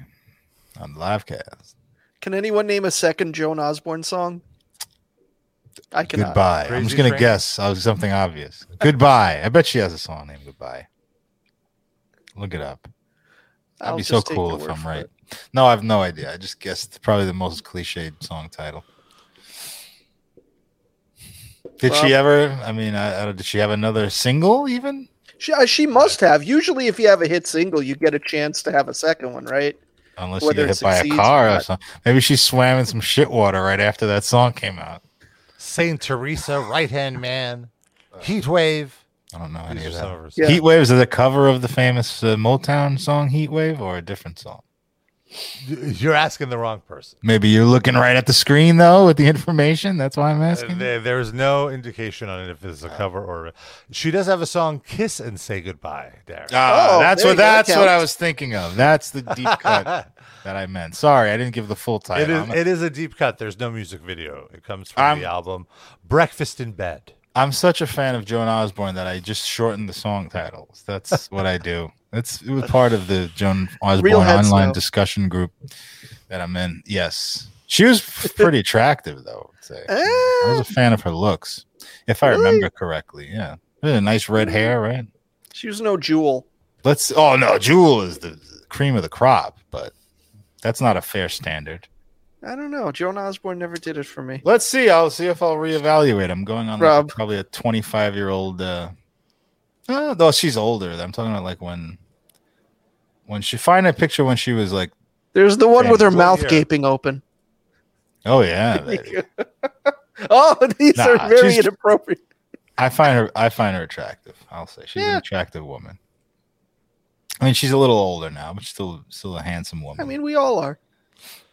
S3: on the live cast.
S4: can anyone name a second Joan Osborne song? I cannot.
S3: Goodbye. I'm just gonna
S2: Train?
S3: guess. I was something obvious. Goodbye. I bet she has a song named Goodbye. Look it up. That'd
S4: I'll
S3: be so cool if I'm right.
S4: it.
S3: No, I have no idea. I just guessed probably the most cliched song title. Did she ever? I mean, I, I did she have another single even?
S4: She, uh, she must have. Usually, if you have a hit single, you get a chance to have a second one, right?
S3: Unless
S4: Whether
S3: you get hit by a
S4: succeeds or
S3: car or something. Maybe she swam in some shit water right after that song came out.
S2: Saint Teresa, right hand man, Heat Wave.
S3: I don't know any
S2: These
S3: of that.
S2: of her
S4: Yeah.
S3: Heat Waves is a cover of the famous uh, Motown song Heat Wave or a different song?
S2: You're asking the wrong person.
S3: Maybe you're looking right at the screen though with the information. That's why I'm
S2: Uh,
S3: asking.
S2: there- there's no indication on it if it's a cover or. She does have a song, "Kiss and Say Goodbye." There.
S3: Ah,
S4: Oh,
S3: that's
S4: there
S3: what
S4: you go, that
S3: that's what I was thinking of. That's the deep *laughs* cut that I meant. Sorry, I didn't give the full title.
S2: it is.
S3: I'm,
S2: It is a deep cut. There's no music video. It comes from
S3: I'm-
S2: the album "Breakfast in Bed."
S3: I'm such a fan of Joan Osborne that I just shortened the song titles. That's what I do. It's it was part of the Joan Osborne online
S4: now.
S3: discussion group that I'm in. Yes, she was *laughs* pretty attractive though. I'd say. I was
S4: Eh,
S3: a fan of her looks, if I
S4: Really?
S3: remember correctly. Yeah, Really nice red hair, right?
S4: she was no jewel.
S3: Let's. Oh no, Jewel is the cream of the crop, but that's not a fair standard.
S4: I don't know. Joan Osborne never did it for me.
S3: Let's see. I'll see if I'll reevaluate. I'm going on like probably a 25 year old. Uh, uh, though she's older. I'm talking about like when, when she find a picture when she was like,
S4: There's the one with her mouth
S2: year?
S4: gaping open.
S3: oh yeah, *laughs*
S4: oh, these
S3: Nah,
S4: are very inappropriate.
S3: I find her. I find her attractive. I'll say she's an attractive woman. I mean, she's a little older now, but still, still a handsome woman.
S4: I mean, we all are.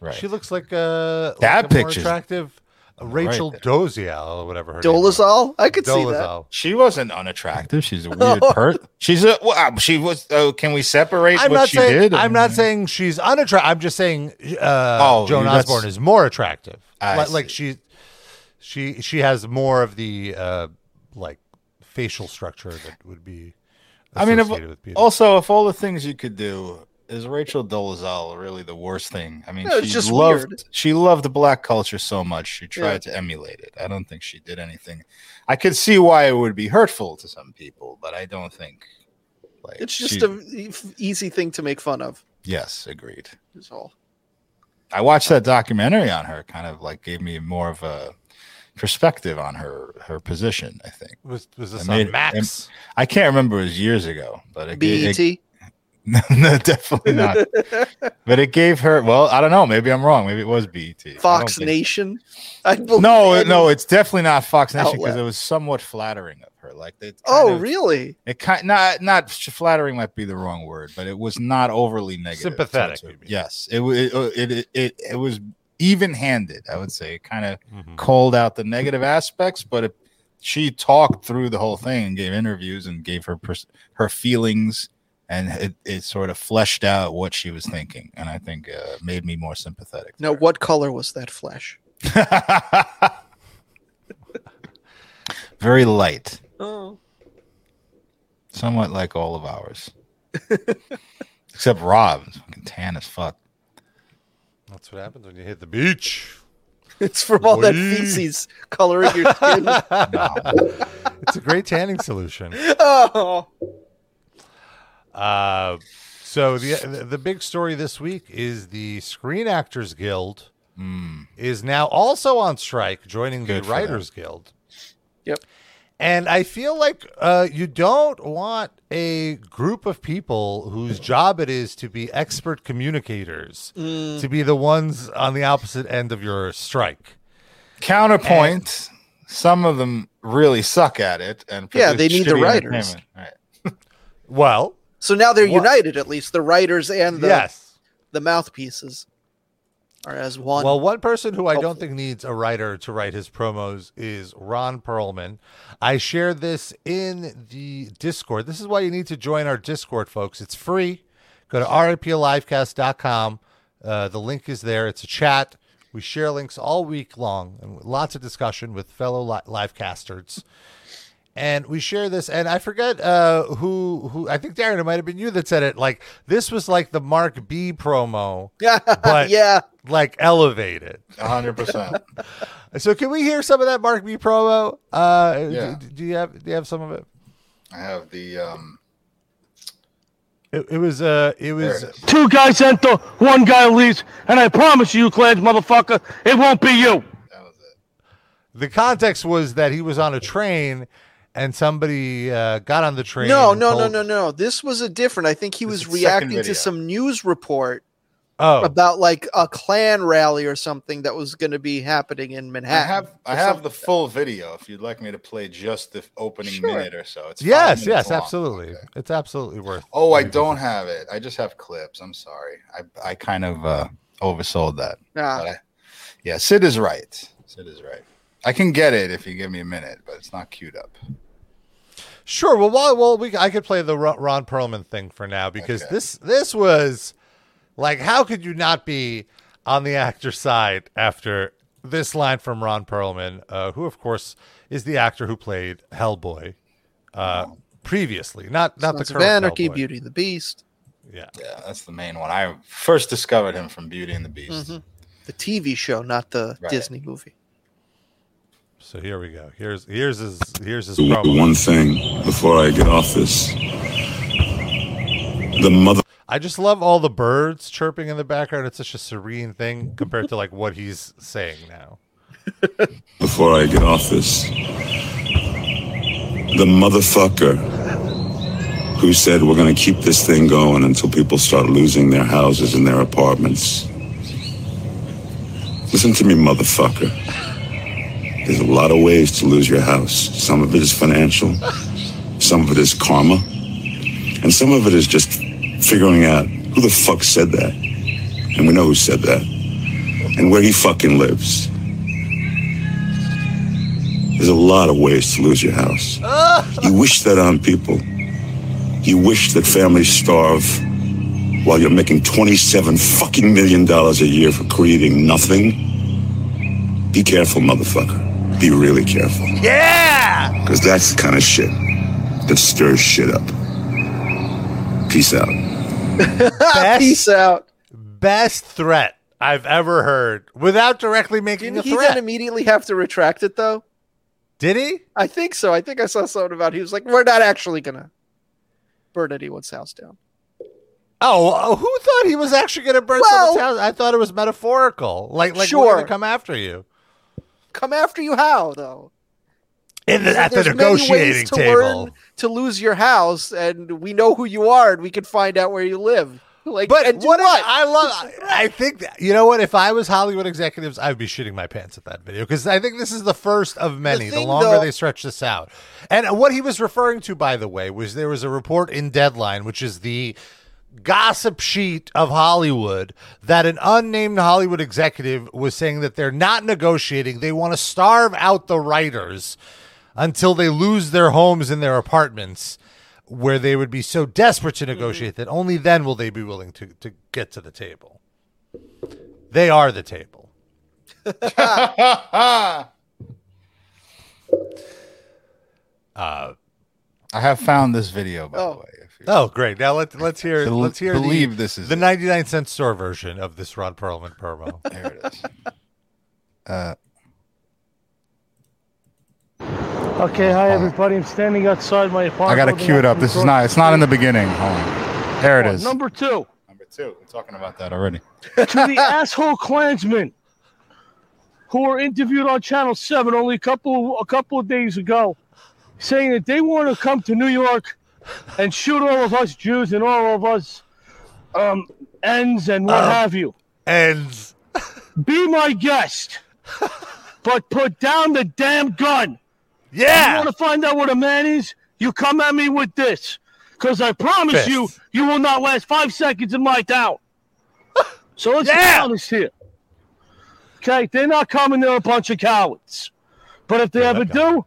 S3: right?
S2: She looks like a,
S3: That
S2: like a more attractive uh,
S3: right
S2: Rachel
S3: there.
S2: Doziel or whatever her name was.
S4: Dolezal? I could see that.
S3: She wasn't unattractive. She's a weird *laughs* person. She's a. Well, she was. Oh, can we separate
S2: I'm
S3: what
S2: not
S3: she
S2: saying
S3: did?
S2: I'm not saying she's unattractive. I'm just saying uh,
S3: Oh,
S2: Joan
S3: that's-
S2: Osborne is more attractive.
S3: I
S2: Like, like she she she has more of the uh, like facial structure that would be.
S3: I mean, if,
S2: with beauty.
S3: also, if all the things you could do, is Rachel Dolezal really the worst thing? I mean,
S4: No,
S3: she
S4: just
S3: loved
S4: weird.
S3: she loved the black culture so much. She tried
S4: Yeah.
S3: to emulate it. I don't think she did anything. I could see why it would be hurtful to some people, but I don't think. Like,
S4: It's just
S3: she-
S4: a e- easy thing to make fun of.
S3: yes, agreed.
S4: Is all.
S3: I watched that documentary on her. Kind of like gave me more of a perspective on her her position. I think
S2: was was this
S3: I made-
S2: on Max?
S3: I can't remember. It was years ago, but it, ga- it,
S4: BET. *laughs*
S3: no, definitely not. *laughs* But it gave her. Well, I don't know. Maybe I'm wrong. Maybe it was BET.
S4: Fox
S3: think-
S4: Nation. I
S3: No, no, it's definitely not Fox Nation because it was somewhat flattering of her. Like it.
S4: Oh,
S3: of-
S4: really?
S3: It kind not not flattering might be the wrong word, but it was not overly negative.
S2: Sympathetic,
S3: towards her. Yes, it it it it, it, it was even handed. I would say, it kind of
S2: Mhm.
S3: called out the negative aspects, but it, she talked through the whole thing and gave interviews and gave her pers- her feelings, and it, it sort of fleshed out what she was thinking, and I think uh, made me more sympathetic.
S4: Now, what color was that flesh? *laughs*
S3: Very light,
S4: Oh,
S3: somewhat like all of ours, *laughs* except Rob's fucking tan as fuck.
S2: That's what happens when you hit the beach. *laughs*
S4: it's from all that feces coloring your skin.
S3: No.
S2: It's a great tanning solution.
S4: oh,
S2: Uh, so the the big story this week is the Screen Actors Guild
S3: Mm.
S2: is now also on strike, joining
S3: Good
S2: the
S3: for
S2: Writers Guild.
S4: Yep.
S2: And I feel like uh, you don't want a group of people whose job it is to be expert communicators
S4: Mm.
S2: to be the ones on the opposite end of your strike.
S3: Counterpoint: some of them really suck at it, and
S4: Yeah, they need the writers.
S3: Right. *laughs*
S2: Well,
S4: so now they're
S2: What-
S4: united. At least the writers and the
S2: yes.
S4: the mouthpieces. or as one.
S2: Well, one person who I don't think needs a writer to write his promos is Ron Perlman. I shared this in the Discord. This is why you need to join our Discord, folks. It's free. Go to riplivecast.com. Uh, the link is there. It's a chat. We share links all week long and lots of discussion with fellow li- livecasters. And we share this, and I forget uh, who who I think Darren, it might have been you that said it. Like this was like the Mark B promo, *laughs* but-
S4: yeah,
S2: like elevated.
S3: hundred percent. *laughs*
S2: So can we hear some of that Mark B promo? Uh,
S3: Yeah.
S2: do, do you have do you have some of it?
S3: I have the um.
S2: It, it was uh it was
S3: it is.
S5: Two guys enter, one guy leaves, and I promise you, Clarence, motherfucker, it won't be you.
S3: That was it.
S2: the context was that he was on a train and somebody uh, got on the train.
S4: no,
S2: and
S4: no, no,
S2: told-
S4: no, no. This was a different. I think he
S3: This
S4: was
S3: is the second
S4: reacting to some news report
S2: Oh,
S4: about like a Klan rally or something that was going to be happening in
S3: I
S4: Manhattan.
S3: have I have the full video if you'd like me to play just the opening
S4: Sure.
S3: minute or so. It's
S2: yes, yes,
S3: long.
S2: absolutely.
S3: Okay.
S2: It's absolutely worth.
S3: Oh, I don't have it. I just have clips. I'm sorry. I I kind of uh oversold that.
S4: Nah.
S3: But I, yeah, Sid is right. Sid is right. I can get it if you give me a minute, but it's not queued up.
S2: Sure. Well, well, well we I could play the Ron Ron Perlman thing for now because
S3: Okay.
S2: this this was like how could you not be on the actor side after this line from Ron Perlman, uh, who of course is the actor who played Hellboy uh, previously, not not the
S4: Sons of
S2: current
S4: Anarchy,
S2: Hellboy.
S4: Beauty and the Beast,
S2: Yeah.
S3: Yeah, that's the main one. I first discovered him from Beauty and the Beast.
S4: Mhm. the TV show, not the
S3: Right.
S4: Disney movie.
S2: So here we go. Here's here's his here's his promo.
S6: one thing before I get off this. The mother
S2: I just love all the birds chirping in the background. It's such a serene thing compared to like what he's saying now.
S6: before I get off this. The motherfucker who said we're going to keep this thing going until people start losing their houses and their apartments. Listen to me, motherfucker. There's a lot of ways to lose your house. Some of it is financial, some of it is karma, and some of it is just figuring out who the fuck said that. And we know who said that, and where he fucking lives. There's a lot of ways to lose your house. You wish that on people. You wish that families starve while you're making 27 fucking million dollars a year for creating nothing. Be careful, motherfucker. Be really careful.
S2: Yeah.
S6: Because that's the kind of shit that stirs shit up. Peace out. *laughs*
S2: Best
S4: Peace out.
S2: best threat I've ever heard without directly making
S4: Didn't
S2: a
S4: he
S2: threat.
S4: then immediately have to retract it though?
S2: Did he?
S4: I think so. I think I saw something about he was like, "We're not actually gonna burn anyone's house down."
S2: Oh, uh, who thought he was actually going to burn
S4: Well-
S2: someone's house? I thought it was metaphorical. Like, like we're going to come after you
S4: Come after you, how though?
S2: in the, at the
S4: There's many ways
S2: negotiating
S4: to
S2: table.
S4: to lose your house, and we know who you are, and we can find out where you live. Like,
S2: But
S4: and
S2: what,
S4: what?
S2: I love, I think that, you know what? If I was Hollywood executives, I'd be shitting my pants at that video because I think this is the first of many. The,
S4: thing,
S2: longer
S4: though-
S2: they stretch this out, and what he was referring to, by the way, was there was a report in Deadline, which is the gossip sheet of Hollywood, that an unnamed Hollywood executive was saying that they're not negotiating; they want to starve out the writers until they lose their homes and their apartments where they would be so desperate to negotiate that only then will they be willing to, to get to the table. They are the table. *laughs*
S3: Uh, I have found this video by
S4: Oh.
S3: the way. If you
S2: Oh, great! Now let's let's hear
S3: Bel-
S2: let's hear
S3: believe
S2: the,
S3: this is
S2: the
S3: it.
S2: ninety nine cent store version of this Ron Perlman promo. *laughs*
S3: there it is. Uh,
S5: Okay, hi everybody. I'm standing outside my apartment.
S3: I gotta cue it up. This is not. It's not in the beginning. Hold on. There it
S5: Oh. Number two,
S3: Number two. We're talking about that already. *laughs*
S5: to the asshole Klansmen who were interviewed on Channel Seven only a couple a couple of days ago, saying that they want to come to New York and shoot all of us Jews and all of us um, ends and what
S2: Oh.
S5: have you.
S2: And *laughs*
S5: Be my guest, but put down the damn gun.
S2: Yeah.
S5: You want to find out what a man is? You come at me with this. Because I promise you, you will not last five seconds in my town. *laughs* So let's
S2: Yeah.
S5: be honest here. Okay, they're not coming. They're a bunch of cowards. But if they
S2: They're
S5: ever do,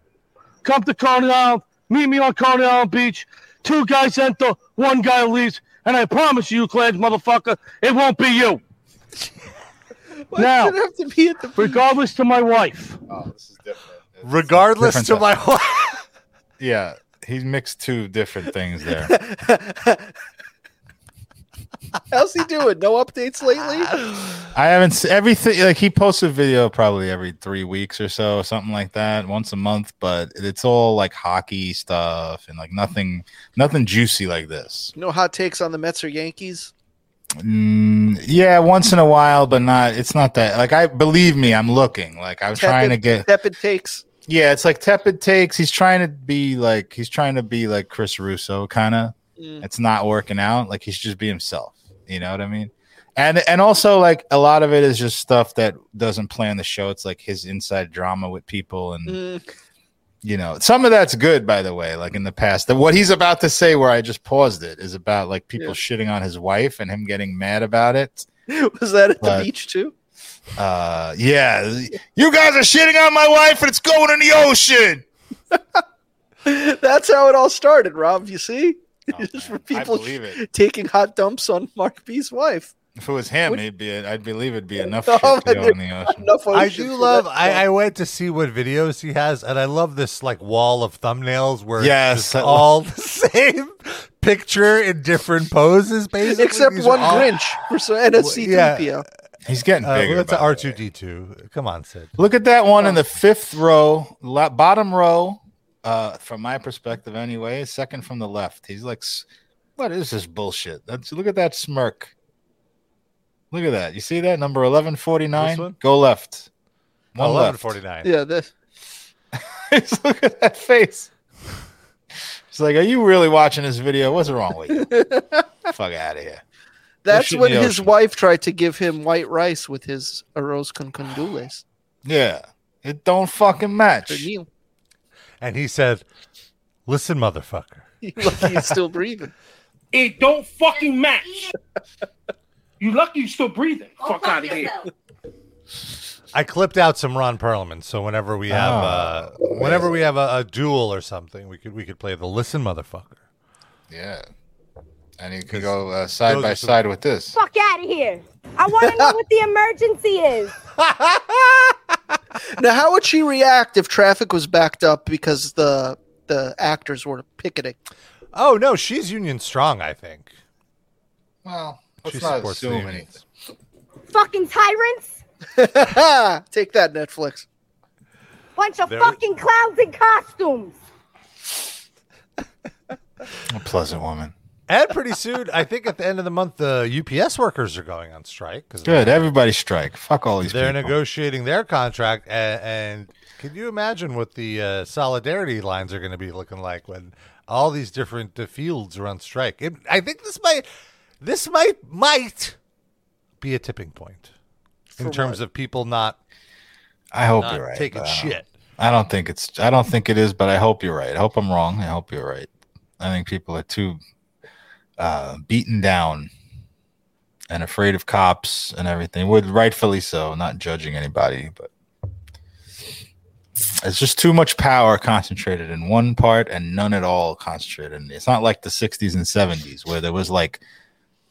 S5: come to Coney Island. Meet me on Coney Island Beach. Two guys enter, one guy leaves, and I promise you, Clarence, motherfucker, it won't be you. *laughs*
S4: Why
S5: Now-
S4: does it have to be at the
S5: Regardless to my wife.
S3: Oh, this is different. It's
S2: Regardless
S3: different
S2: to
S3: stuff.
S2: my *laughs* wife.
S3: Yeah, he mixed two different things there. *laughs* *laughs*
S4: How's he doing? No updates lately?
S3: I haven't se- everything like he posts a video probably every three weeks or so, something like that, once a month. But it's all like hockey stuff and like nothing, nothing juicy like this.
S4: No hot takes on the Mets or Yankees?
S3: Mm, yeah, once in a while, but not. It's not that. Like I believe me, I'm looking. Like I'm trying to get.
S4: tepid takes.
S3: Yeah, it's like tepid takes. He's trying to be like he's trying to be like Chris Russo, kind of.
S4: Mm.
S3: It's not working out. Like he's just be himself. You know what I mean? And and also like a lot of it is just stuff that doesn't play on the show. It's like his inside drama with people, and
S4: Mm.
S3: you know some of that's good, by the way. Like in the past, that what he's about to say, where I just paused it, is about like people
S4: Yeah.
S3: shitting on his wife and him getting mad about it. *laughs*
S4: Was that at the beach too?
S3: Uh, yeah, you guys are shitting on my wife, and it's going in the ocean. *laughs*
S4: That's how it all started, Rob. You see?
S3: Oh, *laughs*
S4: Just
S3: man,
S4: for people
S3: I believe it.
S4: taking hot dumps on Mark B's wife.
S3: If it was him,
S4: Which-
S3: he'd be. I believe it'd be *laughs* enough
S4: Oh,
S3: shit to go in the *laughs* ocean.
S4: Enough
S2: I do love. I. I went to see what videos he has, and I love this like wall of thumbnails where
S3: Yes,
S2: it's just
S3: love-
S2: all the same picture in different poses, basically.
S4: Except
S2: These
S4: one
S2: all-
S4: Grinch for so and a
S2: Well,
S4: C3PO.
S3: He's getting
S2: Uh,
S3: bigger.
S2: that's an
S3: the
S2: R two D two. Come on, Sid.
S3: Look at that one in the fifth row, la- bottom row, uh, from my perspective anyway. Second from the left. He's like, what is this bullshit? That's look at that smirk. Look at that. You see that number eleven forty nine?
S2: This one?
S3: Go left. One
S2: Eleven
S3: left.
S4: Yeah,
S3: this. *laughs* Look at that face. It's like, are you really watching this video? What's wrong with you? *laughs* Fuck out of here.
S4: that's
S3: shit in
S4: when his
S3: ocean.
S4: wife tried to give him white rice with his arroz con gandules. *sighs*
S3: Yeah, it don't fucking
S4: For
S3: match.
S4: Neil.
S2: And he said, "Listen, motherfucker." *laughs*
S4: You lucky he's still breathing. *laughs*
S5: It don't fucking match. You lucky you still breathing. Fuck out of here.
S2: I clipped out some Ron Perlman, so whenever we have, uh,
S3: Oh,
S2: whenever we have a, a duel or something, we could we could play the "Listen, motherfucker."
S3: Yeah, and you could go uh, side
S2: those
S3: by
S2: are some-
S3: side with this.
S7: fuck out of here. I want to know what the emergency is. *laughs*
S4: Now, how would she react if traffic was backed up because the the actors were picketing?
S2: Oh no, she's union strong. I think.
S3: Well, let's
S2: She
S3: not
S2: supports the
S3: assume anything.
S7: Fucking tyrants. *laughs*
S4: Take that, Netflix.
S7: Bunch of
S2: There-
S7: fucking clowns in costumes.
S3: A pleasant woman.
S2: And pretty soon, I think at the end of the month, the UPS workers are going on strike because
S3: Good. Everybody strike. Fuck all these
S2: they're
S3: people.
S2: negotiating their contract. And, and can you imagine what the uh, solidarity lines are going to be looking like when all these different uh, fields are on strike? It, I think this might, this might might be a tipping point in
S4: For
S2: terms of people not,
S3: I hope
S2: not
S3: you're right.
S2: taking
S3: but I don't-
S2: shit.
S3: I don't think it's. I don't think it is, but I hope you're right. I hope I'm wrong. I hope you're right. I think people are too uh, beaten down and afraid of cops and everything. Would rightfully so. Not judging anybody, but it's just too much power concentrated in one part and none at all concentrated. in It's not like the '60s and '70s where there was like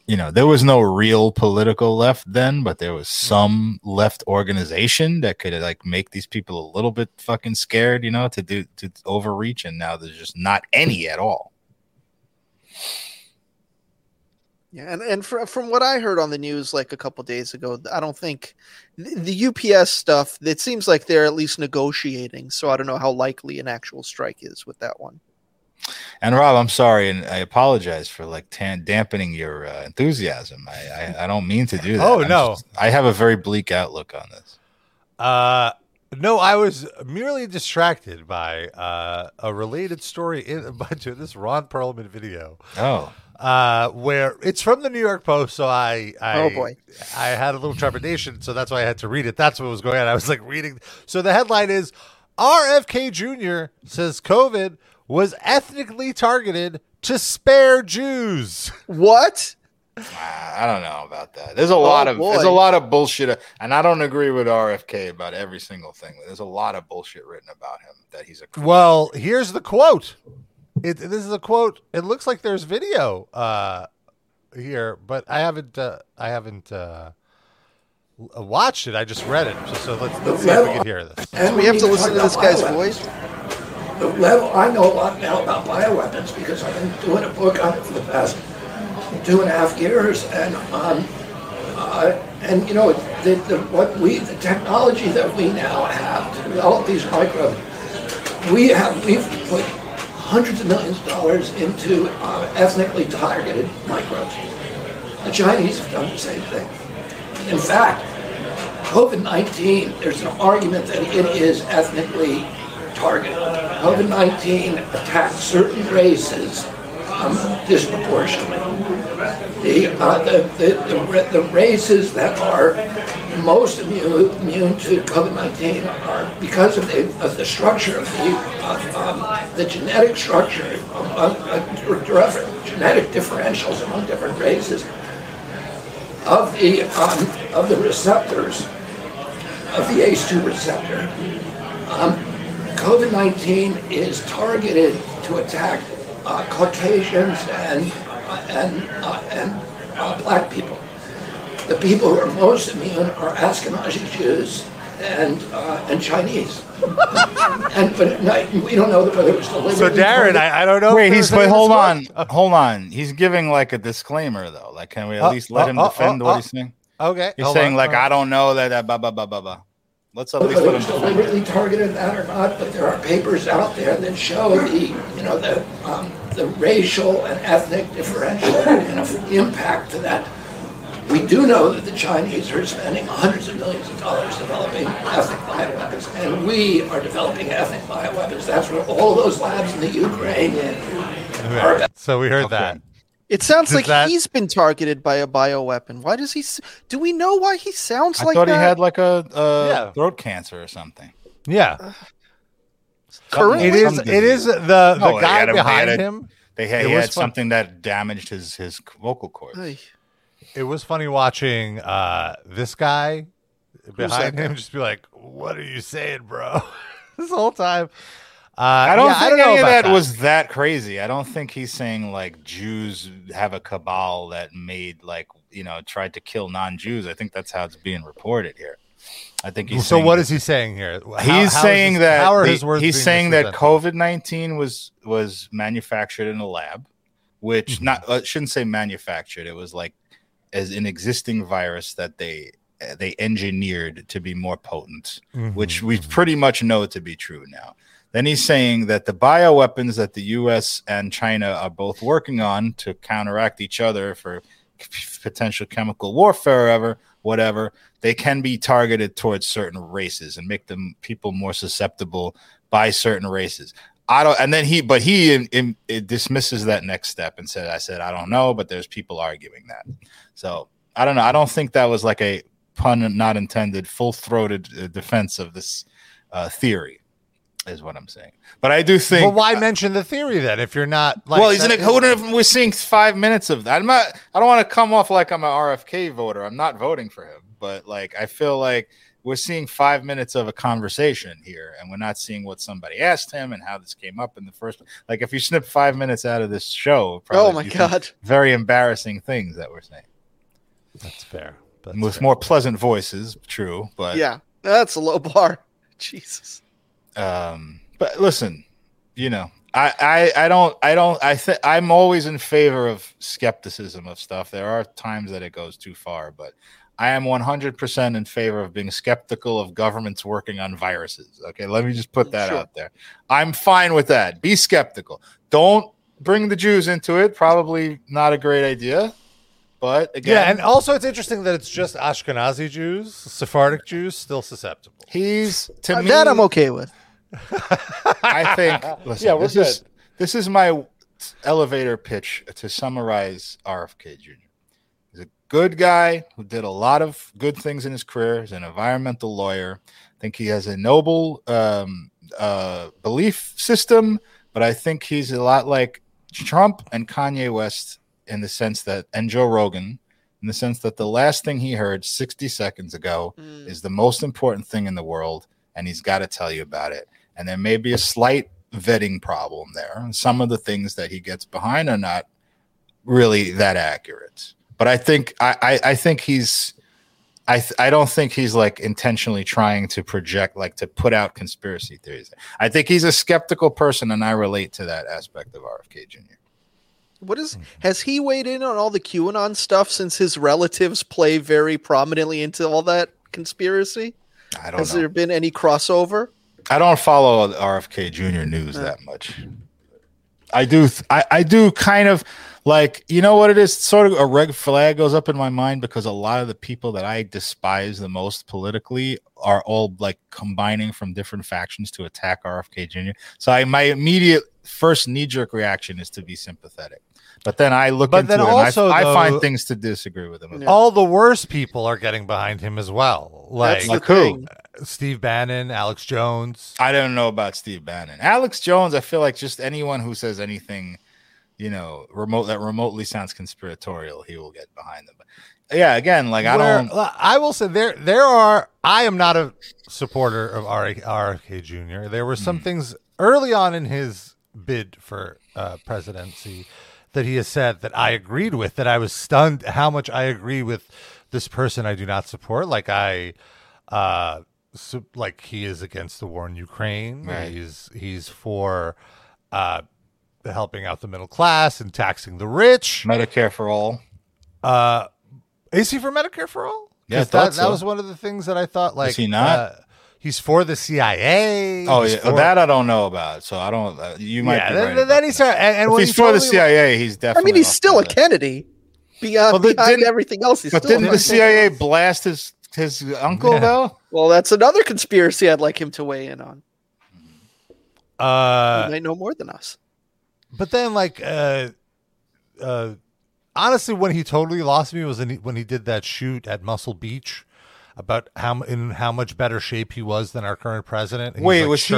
S3: you know, there was no real political left then, but there was some left organization that could like make these people a little bit fucking scared, you know, to do to overreach, and now there's just not any at all.
S4: Yeah, and and fr- from what I heard on the news like a couple days ago, I don't think the, the UPS stuff. It seems like they're at least negotiating. So I don't know how likely an actual strike is with that one.
S3: And Rob, I'm sorry, and I apologize for like tan- dampening your uh, enthusiasm. I, I I don't mean to do that.
S2: Oh,
S3: I'm
S2: no.
S3: just- I have a very bleak outlook on this.
S2: Uh, no, I was merely distracted by uh, a related story in a bunch of this Ron Perlman video.
S3: Oh,
S2: uh, where it's from the New York Post. So I, I,
S4: Oh, boy.
S2: I had a little trepidation, so that's why I had to read it. That's what was going on. I was like reading. So the headline is RFK Jr. says COVID was ethnically targeted to spare Jews.
S4: What?
S3: I don't know about that. There's a lot of there's a lot of bullshit, and I don't agree with RFK about every single thing. There's a lot of bullshit written about him that he's a
S2: Well, here's the quote. It, this is a quote. It looks like there's video uh, here, but I haven't. Uh, I haven't uh, watched it. I just read it. So, so let's let's see if we can hear this.
S4: Do we have to listen to this guy's voice?
S8: The level, I know a lot now about bioweapons because I've been doing a book on it for the past two and a half years, and um, uh, and you know the, the what we the technology that we now have to develop these microbes, we have we've put hundreds of millions of dollars into uh, ethnically targeted microbes. The Chinese have done the same thing. In fact, COVID-19, there's an argument that it is ethnically targeted. COVID-19 attacked certain races um, disproportionately. The, uh, the, the, the, races that are most immune, immune to COVID-19 are because of the, of the structure of the, of, um, the genetic structure, of different genetic differentials among different races of the, um, of the receptors, of the ACE2 receptor. Um, COVID-19 is targeted to attack uh, Caucasians and, and, uh, and uh, black people. The people who are most immune are Ashkenazi Jews and, uh, and Chinese. *laughs* and, but no, we don't know whether it was
S2: So Darren. I, I don't know.
S3: Wait, he's
S2: any
S3: wait. Hold on, hold on. He's giving like a disclaimer though. Like, can we at
S2: Uh,
S3: least let
S2: uh,
S3: him
S2: uh,
S3: defend
S2: uh,
S3: what
S2: uh,
S3: he's saying?
S2: Okay,
S3: He's
S2: hold
S3: saying
S2: on,
S3: like,
S2: hold on.
S3: I don't know that. Uh, blah blah blah blah blah. Let's at least
S8: whether
S3: let
S8: it
S3: him
S8: was deliberately targeted that or not, but there are papers out there that show the, you know, the, um, the racial and ethnic differential kind of impact to that. We do know that the Chinese are spending hundreds of millions of dollars developing ethnic bioweapons, and we are developing ethnic bioweapons. That's what all those labs in the Ukraine are
S2: Okay, So we heard
S3: Okay.
S2: that.
S4: It sounds
S2: Does
S4: like
S2: that-
S4: he's been targeted by a bioweapon. Why does he? Do we know why he sounds
S3: I
S4: like
S3: thought
S4: that?
S3: he had like a, uh
S2: Yeah.
S3: throat cancer or something.
S2: Yeah,
S4: Currently?
S2: it is. It is the the
S3: No, he
S2: guy
S3: had a-
S2: behind
S3: had a-
S2: him.
S3: They had, he had something that damaged his his vocal cords.
S4: Ay.
S2: It was funny watching uh, this guy behind him
S4: guy?
S2: just be like, "What are you saying, bro?" *laughs* this whole time. Uh,
S3: I don't
S2: yeah,
S3: think
S2: I don't know
S3: any of
S2: about
S3: that, was that crazy. I don't think he's saying like Jews have a cabal that made like you know tried to kill non-Jews. I think that's how it's being reported here. I think he's
S2: so. What
S3: that-
S2: is he saying here? How-
S3: he's
S2: how
S3: saying
S2: this-
S3: that
S2: how are
S3: the-
S2: his words
S3: he's saying that? COVID nineteen was was manufactured in a lab, which
S2: Mm-hmm.
S3: not uh, shouldn't say manufactured. It was like as an existing virus that they uh, they engineered to be more potent,
S2: Mm-hmm.
S3: which we pretty much know to be true now. Then he's saying that the bioweapons that the U.S. and China are both working on to counteract each other for potential chemical warfare, or ever whatever, they can be targeted towards certain races and make them people more susceptible by certain races. I don't, and then he, but he in, in, it dismisses that next step and said, "I said I don't know, but there's people arguing that." So I don't know. I don't think that was like a pun not intended, full throated uh, defense of this uh, theory, is what I'm saying. But I do think.
S2: Well, why mention the theory then if you're not like?
S3: well, he's in a
S2: that-
S3: code. If we're seeing five minutes of that, I'm not. I don't want to come off like I'm an RFK voter. I'm not voting for him, but like I feel like we're seeing five minutes of a conversation here, and we're not seeing what somebody asked him and how this came up in the first. Like if you snip five minutes out of this show,
S4: Oh my god.
S3: very embarrassing things that we're saying
S2: That's fair. That's
S3: with
S2: fair.
S3: more pleasant voices. True, but
S4: Yeah, that's a low bar. *laughs* Jesus.
S3: Um but listen you know I, I i don't i don't i think i'm always in favor of skepticism of stuff there are times that it goes too far but i am 100% in favor of being skeptical of governments working on viruses okay let me just put that
S4: Sure.
S3: out there i'm fine with that be skeptical don't bring the jews into it probably not a great idea but again
S2: Yeah, and also it's interesting that it's just Ashkenazi Jews, Sephardic Jews, still susceptible.
S3: he's to
S4: Uh,
S3: me
S4: that I'm okay with.
S3: I think. *laughs* Listen,
S2: Yeah, we're
S3: this is this is my elevator pitch to summarize RFK Jr. He's a good guy who did a lot of good things in his career. He's an environmental lawyer. I think he has a noble um, uh, belief system, but I think he's a lot like Trump and Kanye West in the sense that, and Joe Rogan, in the sense that the last thing he heard 60 seconds ago
S4: Mm.
S3: is the most important thing in the world, and he's got to tell you about it. And there may be a slight vetting problem there. And some of the things that he gets behind are not really that accurate. But I think I, I, I think he's I th- I don't think he's like intentionally trying to project like to put out conspiracy theories. I think he's a skeptical person, and I relate to that aspect of RFK Jr.
S4: What is mm-hmm. has he weighed in on all the QAnon stuff since his relatives play very prominently into all that conspiracy?
S3: I don't know.
S4: Has
S3: know.
S4: there been any crossover?
S3: I don't follow RFK Jr. news that much. I do. th- I, I do kind of like you know what it is. Sort of a red flag goes up in my mind because a lot of the people that I despise the most politically are all like combining from different factions to attack RFK Jr. So I my immediate first knee jerk reaction is to be sympathetic, but then I look
S2: But
S3: into
S2: then
S3: it and I-
S2: also,
S3: I, find things to disagree with him. about.
S2: All the worst people are getting behind him as well. Like,
S4: That's
S3: Like
S4: the
S3: who?
S4: thing.
S2: Steve Bannon, Alex Jones.
S3: I don't know about Steve Bannon. Alex Jones, I feel like just anyone who says anything, you know, remote that remotely sounds conspiratorial, he will get behind them. But yeah, again, like I don't.
S2: I will say there there are. I am not a supporter of R- RFK Jr. There were
S3: Hmm.
S2: some things early on in his bid for uh, presidency that he has said that I agreed with. That I was stunned how much I agree with this person I do not support. Like I, uh, so, like he is against the war in Ukraine.
S3: Right.
S2: He's he's for. Uh, helping out the middle class and taxing the rich.
S3: Medicare for all.
S2: Uh, is he for Medicare for all?
S3: Yeah,
S2: that,
S3: thought
S2: that
S3: so.
S2: was one of the things that I thought. Like, is
S3: he not?
S2: Uh, he's for the CIA.
S3: Oh
S2: He's
S3: yeah,
S2: for-
S3: that I don't know about. So I don't. Uh, you might.
S2: yeah.
S3: be
S2: Then,
S3: right
S2: then
S3: about
S2: he's
S3: that.
S2: and, and
S3: if
S2: when
S3: he's
S2: he
S3: for the
S2: totally-
S3: CIA, he's definitely.
S4: I mean, he's still a
S3: the-
S4: Kennedy. Beyond,
S3: Well, but
S4: behind
S3: didn't-
S4: everything else, he's
S3: But
S4: still.
S3: didn't the
S4: Kennedy.
S3: CIA blast his his uncle
S2: Yeah.
S3: though?
S4: Well, that's another conspiracy I'd like him to weigh in on.
S2: Uh,
S4: he might know more than us.
S2: but then like, uh, uh, honestly, when he totally lost me was in, when he did that shoot at Muscle Beach about how in how much better shape he was than our current president. and
S3: Wait,
S2: like,
S3: was he-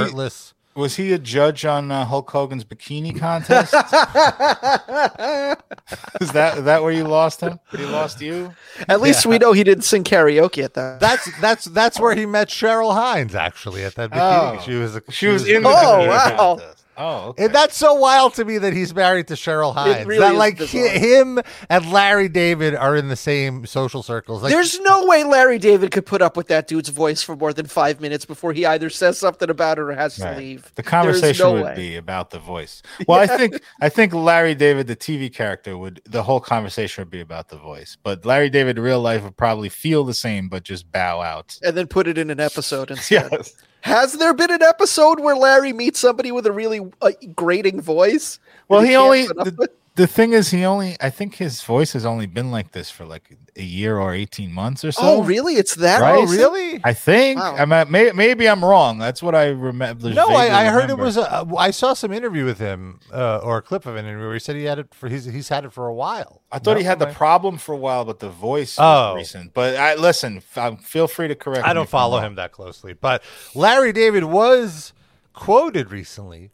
S3: Was he a judge on uh, Hulk Hogan's bikini contest? *laughs* *laughs* is that is that where you lost him? He lost you?
S4: At least we know he didn't sing karaoke at that.
S2: That's that's that's where he met Cheryl Hines actually at that bikini.
S3: Oh.
S2: she was a,
S3: She was in the
S4: Oh,
S3: bikini
S4: wow.
S3: contest. Oh, okay.
S2: And that's so wild to me that he's married to Cheryl Hines.
S4: really
S2: that
S4: is
S2: like he,
S4: bizarre.
S2: him and Larry David are in the same social circles. Like,
S4: There's no way Larry David could put up with that dude's voice for more than five minutes before he either says something about it or has to leave.
S3: The conversation
S4: no
S3: would
S4: way.
S3: be about the voice. Well, I think I think Larry David, the TV character, would the whole conversation would be about the voice. But Larry David, in real life, would probably feel the same, but just bow out.
S4: and then put it in an episode instead. *laughs*
S3: Yes.
S4: Has there been an episode where Larry meets somebody with a really uh, grating voice?
S3: Well,
S4: that
S3: he only the? The thing is he only I think his voice has only been like this for like a year or eighteen months or so.
S4: oh, really? It's that?
S3: Right?
S2: oh really?
S3: I think
S4: Wow.
S3: I'm at, may, maybe I'm wrong. That's what I remember.
S2: No, I, I heard it was. A, I saw some interview with him uh, or a clip of an interview where he said he had it for he's he's had it for a while.
S3: I thought he had the
S2: I-
S3: problem for a while, but the voice was
S2: Oh.
S3: recent. But I listen. f- um, feel free to correct. Me.
S2: I don't
S3: if
S2: follow him that closely, but Larry David was quoted recently.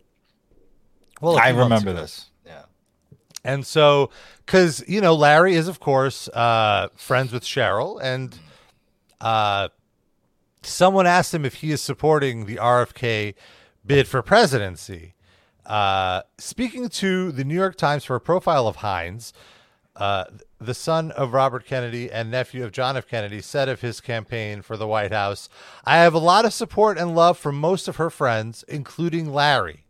S2: Well,
S3: I
S2: few months
S3: remember
S2: ago.
S3: this.
S2: And so, because you know, Larry is of course uh, friends with Cheryl, and uh, someone asked him if he is supporting the RFK bid for presidency. Uh, speaking to the New York Times for a profile of Hines, uh, the son of Robert Kennedy and nephew of John F. Kennedy, said of his campaign for the White House, I have a lot of support and love from most of her friends, including Larry.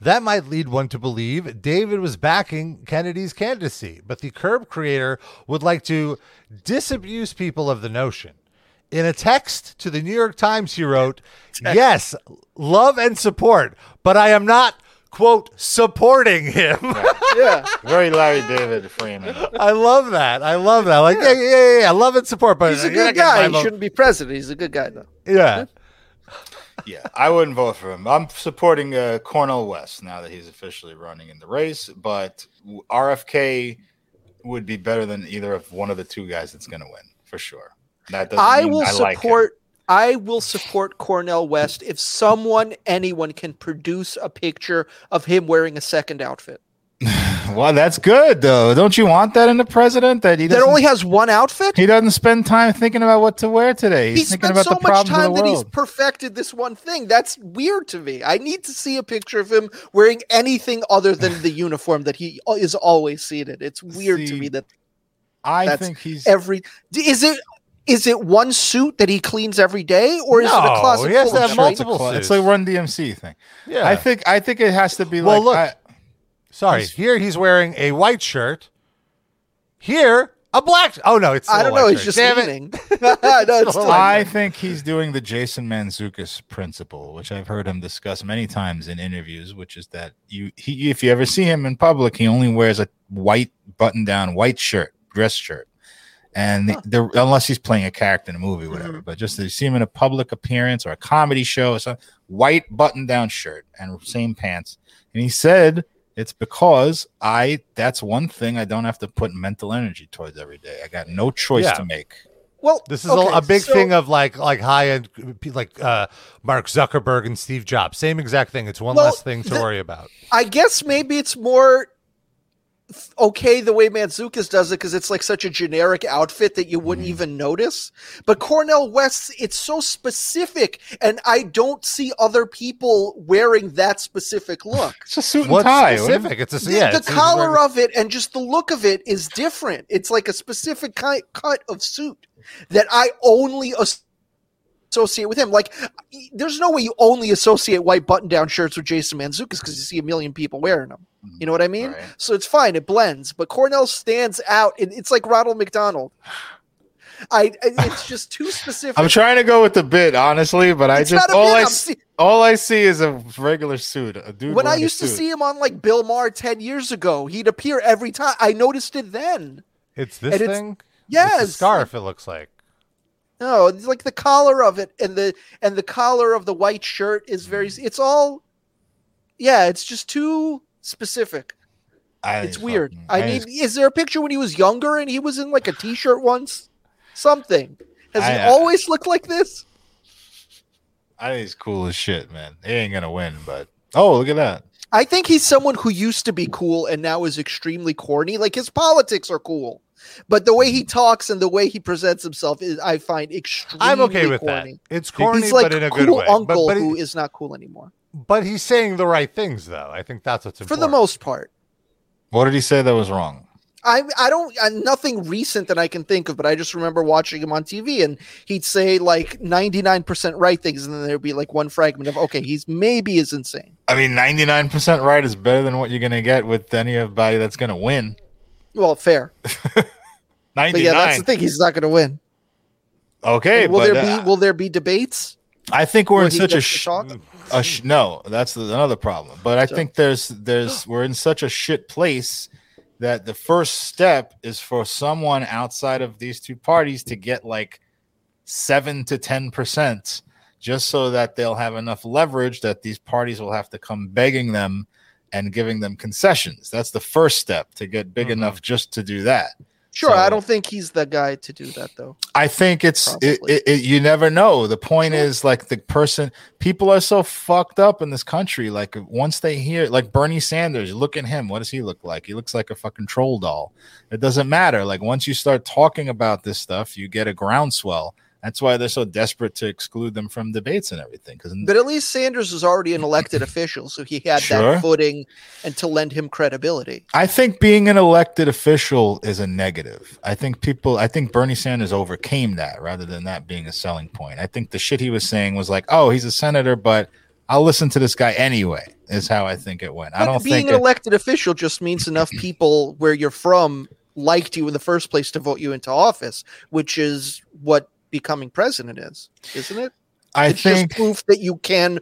S2: That might lead one to believe David was backing Kennedy's candidacy, but the Curb creator would like to disabuse people of the notion. In a text to the New York Times, he wrote, Yes, love and support, but I am not, quote, supporting him. *laughs*
S4: Yeah.
S3: Very Larry David framing.
S2: I love that. I love that. Like, yeah, yeah, yeah, yeah. Love and support, but
S4: He's a good guy. He shouldn't be president. He's a good guy, though.
S2: Yeah.
S3: Yeah, I wouldn't vote for him. I'm supporting uh, Cornel West now that he's officially running in the race, but RFK would be better than either of one of the two guys that's going to win for sure. That doesn't
S4: I will
S3: I like
S4: support. I will support Cornel West if someone, anyone, can produce a picture of him wearing a second outfit. *sighs*
S3: Well, that's good though. Don't you want that in the president? That he
S4: That only has one outfit.
S3: he doesn't spend time thinking about what to wear today. He's
S4: He
S3: thinking
S4: spent
S3: about
S4: so
S3: the
S4: much time
S3: the
S4: that he's perfected this one thing. That's weird to me. I need to see a picture of him wearing anything other than the *sighs* uniform that he is always seated. It's weird to me that
S3: I think he's
S4: every is it is it one suit that he cleans every day or is it a closet
S2: he has to have
S4: shit?
S2: multiple
S3: It's
S2: like
S3: a Run DMC thing.
S2: Yeah.
S3: I think I think it has to be
S2: Well,
S3: like
S2: look,
S3: I,
S2: Sorry.
S3: He's-
S2: Here he's wearing a white shirt. Here, a black. Oh no, it's
S4: I don't know.
S2: white
S4: He's
S2: shirt.
S4: just
S2: Damn it.
S4: leaning. *laughs* no, it's *laughs* still
S3: I think he's doing the Jason Mantzoukas principle, which I've heard him discuss many times in interviews, which is that you he if you ever see him in public, he only wears a white button-down white shirt, dress shirt. And the, the, unless he's playing a character in a movie, whatever, mm-hmm. but just to see him in a public appearance or a comedy show, or something, white button-down shirt and same pants. And he said it's because I that's one thing I don't have to put mental energy towards every day. I got no choice
S2: Yeah.
S3: to make.
S4: well,
S2: This is
S4: okay,
S2: a, a big
S4: so-
S2: thing of like like high end like uh Mark Zuckerberg and Steve Jobs. Same exact thing. It's one
S4: Well,
S2: less thing to
S4: the-
S2: worry about.
S4: I guess maybe it's more f- okay the way Mantzoukas does it because it's like such a generic outfit that you wouldn't mm-hmm. even notice. But Cornel West, it's so specific, and I don't see other people wearing that specific look.
S3: It's a suit and
S2: What's
S3: tie.
S2: specific? It's a
S4: The,
S2: yeah.
S4: the
S2: it's- he's
S4: collar
S2: wearing-
S4: of it and just the look of it is different. It's like a specific kind cut of suit that I only as- associate with him. Like, there's no way you only associate white button-down shirts with Jason Mantzoukas because you see a million people wearing them. You know what I mean?
S3: Right.
S4: So it's fine. It blends. But Cornel stands out. and It's like Ronald McDonald. I. I- It's just too *sighs* specific.
S3: I'm trying to go with the bit, honestly, but I just all
S4: bit,
S3: I
S4: see-
S3: all I see is a regular suit. A dude
S4: when I used to see him on like Bill Maher ten years ago, he'd appear every time. I noticed it then.
S2: It's this
S4: and it's-
S2: thing.
S4: Yes,
S2: It's a scarf. It looks like.
S4: No, it's like the collar of it and the and the collar of the white shirt is very it's all yeah, it's just too specific.
S3: I
S4: It's weird.
S3: fucking-
S4: I
S3: think
S4: mean, is there a picture when he was younger and he was in like a t-shirt once? Something. Has he
S3: I- I-
S4: always looked like this?
S3: I think he's cool as shit, man. He ain't gonna win, but oh, look at that.
S4: I think he's someone who used to be cool and now is extremely corny. Like his politics are cool. But the way he talks and the way he presents himself is I find extremely
S2: I'm okay with
S4: corny.
S2: that. It's corny,
S4: He's like
S2: but in a
S4: cool
S2: good way.
S4: Uncle
S2: but,
S4: who
S2: he-
S4: is not cool anymore.
S2: but he's saying the right things, though. I think that's what's important.
S4: For the most part.
S3: What did he say that was wrong?
S4: I I don't uh, nothing recent that I can think of, but I just remember watching him on TV and he'd say like 99% right things, and then there'd be like one fragment of okay, he's maybe is insane.
S3: I mean, 99% right is better than what you're gonna get with anybody that's gonna win.
S4: Well, fair.
S3: 99. *laughs*
S4: But yeah, that's the thing. He's not gonna win.
S3: Okay,
S4: will
S3: but
S4: there
S3: uh,
S4: be will there be debates?
S3: I think we're in such a sh- a sh- no that's the, another problem but i
S4: So-
S3: think there's there's we're in such a shit place that the first step is for someone outside of these two parties to get like 7 to 10 percent just so that they'll have enough leverage that these parties will have to come begging them and giving them concessions that's the first step to get big
S2: Mhm.
S3: enough just to do that
S4: Sure,
S3: So-
S4: I don't think he's the guy to do that though.
S3: I think it's it, it, it, you never know. The point is like the person people are so fucked up in this country. Like once they hear like Bernie Sanders, look at him. What does he look like? He looks like a fucking troll doll. It doesn't matter. Like once you start talking about this stuff, you get a groundswell. That's why they're so desperate to exclude them from debates and everything. Because
S4: But at least Sanders is already an elected *clears throat* official, so he had
S3: Sure.
S4: that footing and to lend him credibility.
S3: I think being an elected official is a negative. I think people, I think Bernie Sanders overcame that rather than that being a selling point. I think the shit he was saying was like, oh, he's a senator, but I'll listen to this guy anyway, is how I think it went. I don't think
S4: being
S3: think
S4: an
S3: it-
S4: elected official just means enough *clears throat* people where you're from liked you in the first place to vote you into office, which is what becoming president is, isn't it?
S3: I
S4: it's
S3: think,
S4: just proof that you can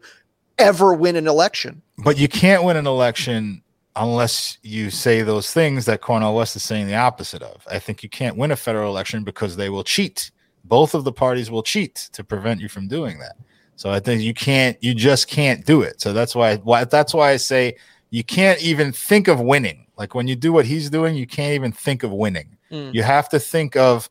S4: ever win an election.
S3: but you can't win an election unless you say those things that Cornel West is saying the opposite of. I think you can't win a federal election because they will cheat. Both of the parties will cheat to prevent you from doing that. So I think you can't, you just can't do it. So that's why, why that's why I say you can't even think of winning. Like when you do what he's doing, you can't even think of winning.
S4: Mm.
S3: You have to think of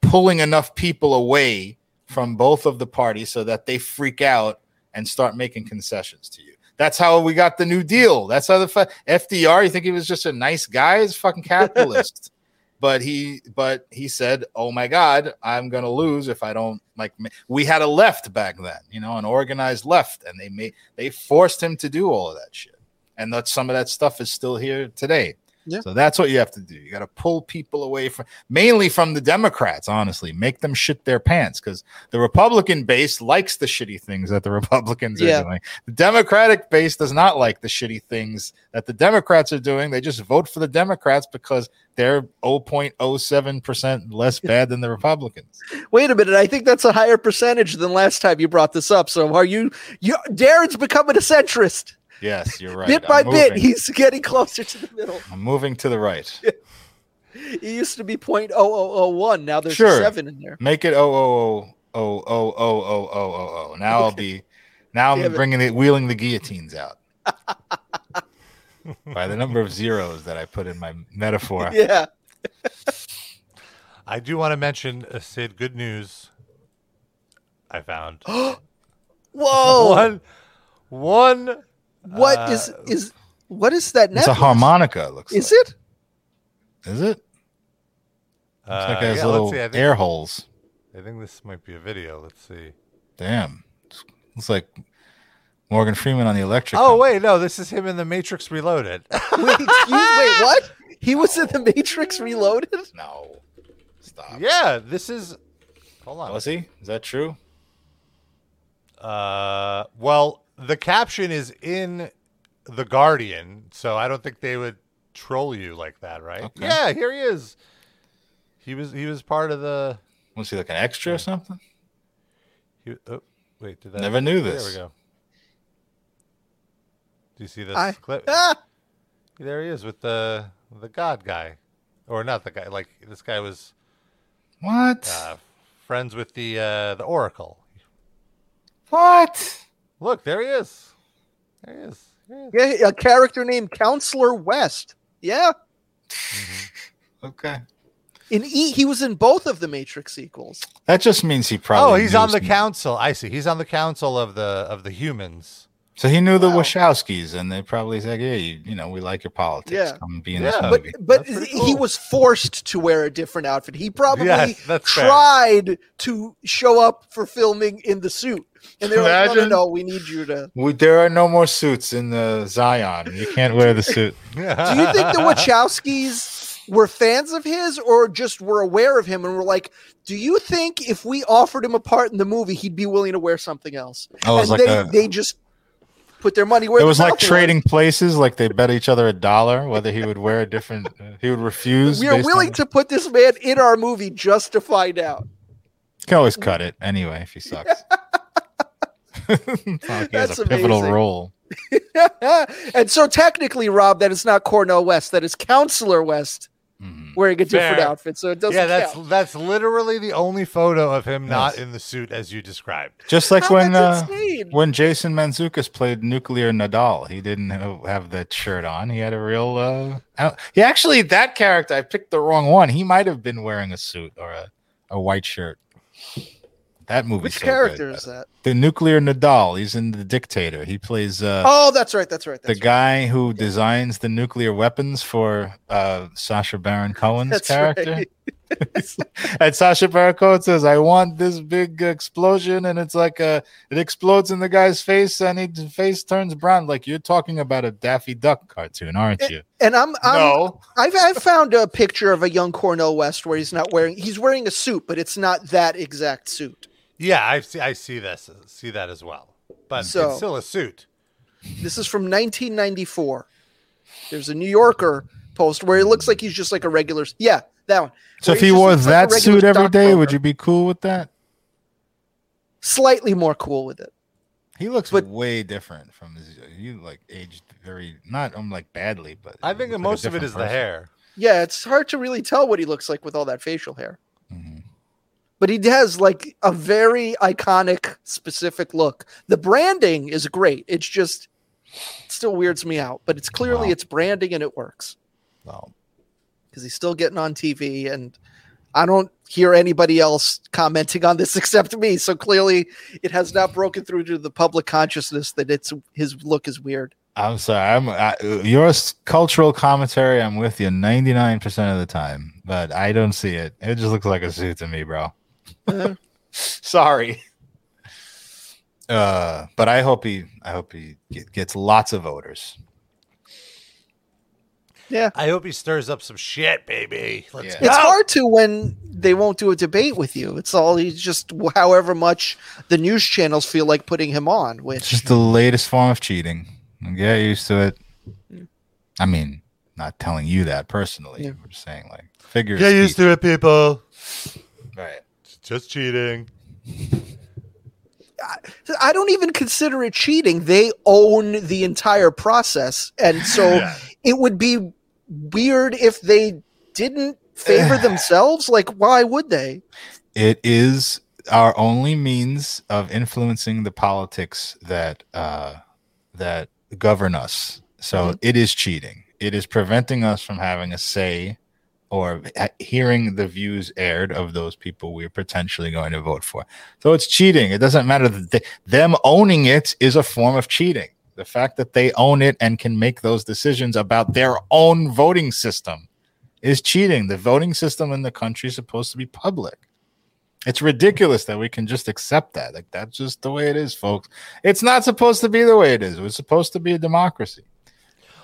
S3: pulling enough people away from both of the parties so that they freak out and start making concessions to you. That's how we got the New Deal. That's how the FDR. You think he was just a nice guy? He's a fucking capitalist. *laughs* but he, but he said, "Oh my God, I'm gonna lose if I don't like." ma-" We had a left back then, you know, an organized left, and they made they forced him to do all of that shit. And that some of that stuff is still here today.
S4: Yeah.
S3: So that's what you have to do. You got to pull people away from, mainly from the Democrats. Honestly, make them shit their pants because the Republican base likes the shitty things that the *laughs* Republicans
S4: Yeah.
S3: are doing. The Democratic base does not like the shitty things that the Democrats are doing. They just vote for the Democrats because they're 0.07 percent less bad than the Republicans.
S4: Wait a minute. I think that's a higher percentage than last time you brought this up. So are you? You Darren's becoming a centrist.
S3: Yes, you're right.
S4: Bit by bit, he's getting closer to the middle.
S3: I'm moving to the right. *laughs*
S4: it used to be 0.0001. Now there's
S3: sure.
S4: a seven in there.
S3: Make it 000000000. Now okay. I'll be, now
S4: Damn I'm
S3: bringing it. the wheeling the guillotines out. *laughs* by the number of zeros that I put in my metaphor. *laughs*
S4: Yeah.
S2: I do want to mention, uh, Sid, good news I found. *gasps*
S4: Whoa!
S2: one, one
S4: what is
S2: uh,
S4: is what is that?
S3: It's a
S4: necklace?
S3: harmonica, it looks like
S4: Is
S3: like.
S4: it?
S3: Is it? Looks like
S2: uh,
S3: it has
S2: yeah,
S3: little.
S2: I think,
S3: air holes.
S2: I think this might be a video. Let's see.
S3: Damn. Looks like Morgan Freeman on the electric.
S2: Oh
S3: Company.
S2: wait, no, this is him in the Matrix Reloaded. *laughs*
S4: Wait, excuse, wait, what? He was in the Matrix Reloaded.
S3: No. Stop.
S2: yeah, this is. Hold on.
S3: Was he? Is that true?
S2: Uh, well, the caption is in the Guardian, so I don't think they would troll you like that, right?
S3: Okay.
S2: Yeah, here he is. He was he was part of the.
S3: Was he like an extra or something?
S2: He, oh, wait, did that?
S3: Never knew this?
S2: There we go. Do you see this
S4: I,
S2: clip?
S4: ah,
S2: There he is with the the God guy, or not the guy. Like this guy was
S3: What?
S2: uh, friends with the uh, the Oracle.
S3: what?
S2: Look, there he is. There he is. There he is.
S4: yeah, a character named Counselor West. Yeah, mm-hmm.
S3: Okay.
S4: in E, he was in both of the Matrix sequels.
S3: That just means he probably.
S2: Oh, he's on the
S3: some-
S2: council. I see. He's on the council of the of the humans.
S3: So he knew the
S4: Wow.
S3: Wachowskis, and they probably said, "Yeah, you, you know, we like your politics.
S4: Yeah.
S3: Come be in
S2: Yeah.
S3: this
S2: But-
S4: But but
S2: That's pretty
S4: he was forced to wear a different outfit. He probably *laughs*
S2: Yes, that's fair.
S4: tried to show up for filming in the suit, and they were like, "No, no,
S3: Imagine.
S4: no, we need you to."
S3: We, there are no more suits in the Zion. You can't wear the suit. *laughs*
S4: Do you think the Wachowskis were fans of his, or just were aware of him and were like, "Do you think if we offered him a part in the movie, he'd be willing to wear something else?"
S3: Oh, was
S4: and
S3: like
S4: they
S3: a-
S4: they just put their money where
S3: It was like
S4: mouth
S3: trading places. Like they bet each other a dollar whether he would wear a different. Uh, he would refuse.
S4: We are willing
S3: on-
S4: to put this man in our movie just to find out.
S3: Can always cut it anyway if he sucks. *laughs* It's not like has
S4: That's
S3: a pivotal
S4: amazing.
S3: role. *laughs*
S4: and so technically, Rob, that is not Cornel West. That is Counselor West
S3: Mhm.
S4: wearing a different
S2: Fair.
S4: outfit. So it doesn't
S2: yeah, that's
S4: count.
S2: that's literally the only photo of him not in the suit as you described.
S3: Just like
S4: How
S3: when uh, when Jason Mantzoukas played Nuclear Nadal, he didn't have, have that shirt on. He had a real. Uh, out- he actually that character. I picked the wrong one. He might have been wearing a suit or a, a white shirt. That movie.
S4: Which character is that?
S3: The Nuclear Nadal. He's in The Dictator. He plays. Uh,
S4: Oh, that's right. That's right.
S3: the
S4: right.
S3: guy who designs the nuclear weapons for uh, Sacha Baron Cohen's
S4: That's
S3: character.
S4: right. *laughs*
S3: and Sacha Baron Cohen says, "I want this big explosion," and it's like a it explodes in the guy's face, and his face turns brown. Like you're talking about a Daffy Duck cartoon, aren't you?
S4: And I'm, I'm
S3: no,
S4: I've, I've found a picture of a young Cornel West where he's not wearing he's wearing a suit, but it's not that exact suit.
S2: Yeah, I see. I see this. See that as well. But
S4: So-
S2: it's still a suit.
S4: This is from 1994. There's a New Yorker post where it looks like he's just like a regular. Yeah, that one.
S3: so
S4: Where
S3: if
S4: he
S3: he wore
S4: looks like
S3: that suit every day, would you be cool with that?
S4: Slightly more cool with it.
S3: He looks
S4: But-
S3: way different from his. You like aged very not. I'm like badly, but
S2: I think
S3: looks like
S2: most of it is
S3: different
S2: is the hair.
S4: Yeah, it's hard to really tell what he looks like with all that facial hair.
S3: Mhm.
S4: But he has like a very iconic, specific look. The branding is great. It's just it still weirds me out, but it's clearly
S3: Wow.
S4: it's branding and it works
S3: Well,
S4: because he's still getting on TV. And I don't hear anybody else commenting on this *laughs* except me. So clearly, it has not broken through to the public consciousness that it's his look is weird.
S3: I'm sorry. I'm I, your cultural commentary. I'm with you 99 percent of the time, but I don't see it. It just looks like a suit to me, bro.
S4: Uh, *laughs*
S3: sorry. Uh, but I hope he, I hope he get, gets lots of voters.
S4: yeah.
S2: I hope he stirs up some shit, baby. Let's
S3: Yeah.
S2: go.
S4: It's hard to when they won't do a debate with you. It's all he's just however much the news channels feel like putting him on,
S3: It's
S4: which
S3: just the latest form of cheating. Get used to it. I mean, not telling you that personally.
S4: Yeah.
S3: I'm just saying, like, figure.
S2: Get used to it, people.
S3: Right.
S2: It's just cheating.
S4: I don't even consider it cheating. They own the entire process. And *laughs* so
S2: Yeah.
S4: it would be weird if they didn't favor *sighs* themselves. Like, why would they?
S3: It is our only means of influencing the politics that uh, that govern us. So it is cheating. It is preventing us from having a say or hearing the views aired of those people we're potentially going to vote for. So it's cheating. It doesn't matter that they, them owning it is a form of cheating. The fact that they own it and can make those decisions about their own voting system is cheating. The voting system in the country is supposed to be public. It's ridiculous that we can just accept that. Like that's just the way it is, folks. It's not supposed to be the way it is. It was supposed to be a democracy.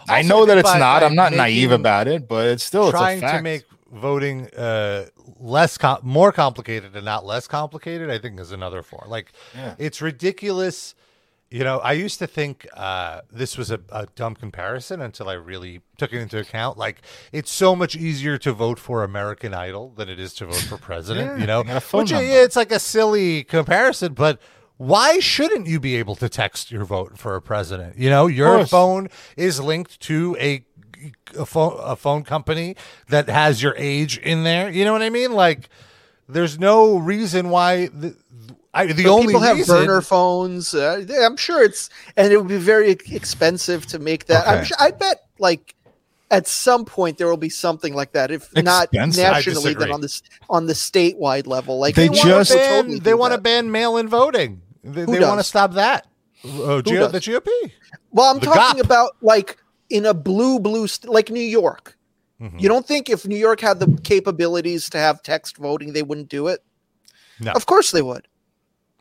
S3: I know that it's
S2: by-
S3: not.
S2: by
S3: I'm not naive about it, but it's still it's a
S2: trying to make voting uh less com- more complicated and not less complicated i think is another form like
S3: Yeah.
S2: it's ridiculous you know i used to think uh this was a, a dumb comparison until i really took it into account like it's so much easier to vote for american idol than it is to vote for president
S3: Yeah,
S2: you know
S3: you got a phone
S2: which
S3: number.
S2: it's like a silly comparison but why shouldn't you be able to text your vote for a president you know your phone is linked to a a phone a phone company that has your age in there. You know what I mean? Like, there's no reason why the I, the only
S4: people have
S2: reason,
S4: burner phones. Uh, I'm sure it's, and it would be very expensive to make that. I'm
S2: Okay.
S4: sure, I bet, like, at some point there will be something like that. If not
S3: Expensive? I
S4: nationally, then on this on the statewide level. Like
S3: They
S4: wanna
S3: just-
S2: ban,
S4: totally
S2: they want to ban mail-in voting. They, they want to stop that. Uh, G- the GOP.
S4: Well, I'm
S2: the
S4: talking
S2: GOP.
S4: about like in a blue blue st- like New York.
S2: Mhm.
S4: You don't think if New York had the capabilities to have text voting, they wouldn't do it?
S2: No.
S4: Of course they would.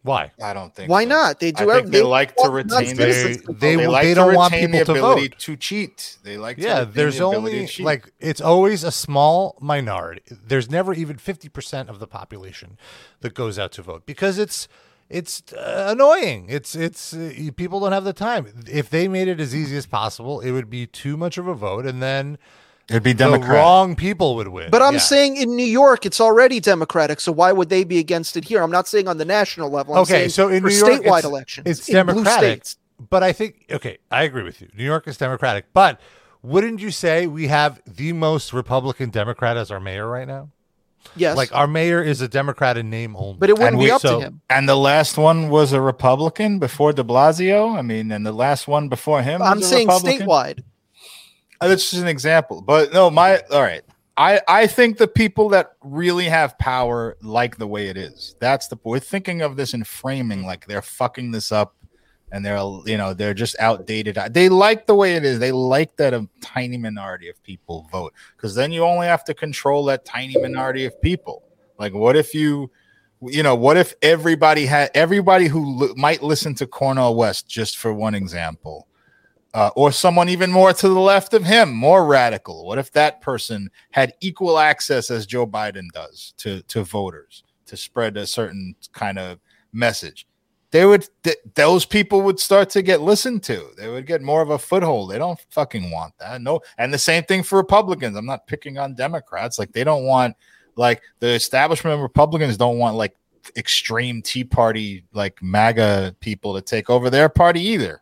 S2: Why?
S3: I don't think.
S4: Why
S3: so.
S4: not? They
S3: I
S4: do.
S3: think
S4: every-
S3: they like to retain
S2: They
S4: non-citizens to
S2: they.
S3: They like
S2: they don't want people
S3: the
S2: to
S3: ability
S2: vote.
S3: to cheat. They like to
S2: Yeah,
S3: retain
S2: there's
S3: the
S2: only
S3: to cheat.
S2: like it's always a small minority. There's never even 50% of the population that goes out to vote because it's it's uh, annoying. It's it's uh, people don't have the time. If they made it as easy as possible, it would be too much of a vote and then
S3: it'd be
S2: the wrong people would win.
S4: But I'm
S2: Yeah.
S4: saying in New York, it's already Democratic. So why would they be against it here? I'm not saying on the national level. I'm
S2: Okay, so in
S4: for
S2: New York,
S4: statewide
S2: it's-
S4: elections,
S2: it's
S4: blue
S2: Democratic.
S4: states.
S2: But I think okay, I agree with you. New York is Democratic, but wouldn't you say we have the most Republican Democrat as our mayor right now?
S4: Yes,
S2: Like our mayor is a Democrat in name only.
S4: but it wouldn't
S3: And
S4: be
S3: we-
S4: up
S2: so-
S4: to him.
S3: And the last one was a Republican before De Blasio. I mean, and the last one before him.
S4: I'm
S3: was a
S4: saying
S3: Republican.
S4: statewide.
S3: Uh, That's just an example. But no, my all right. I I think the people that really have power like the way it is. That's the we're thinking of this in framing like they're fucking this up and they're you know they're just outdated. They like the way it is. They like that a tiny minority of people vote because then you only have to control that tiny minority of people. Like what if you you know what if everybody had everybody who li- might listen to Cornel West just for one example uh, or someone even more to the left of him, more radical? What if that person had equal access as Joe Biden does to to voters to spread a certain kind of message? They would th- those people would start to get listened to. They would get more of a foothold. They don't fucking want that. No, and the same thing for Republicans. I'm not picking on Democrats. Like they don't want like the establishment Republicans don't want like extreme Tea Party like MAGA people to take over their party either.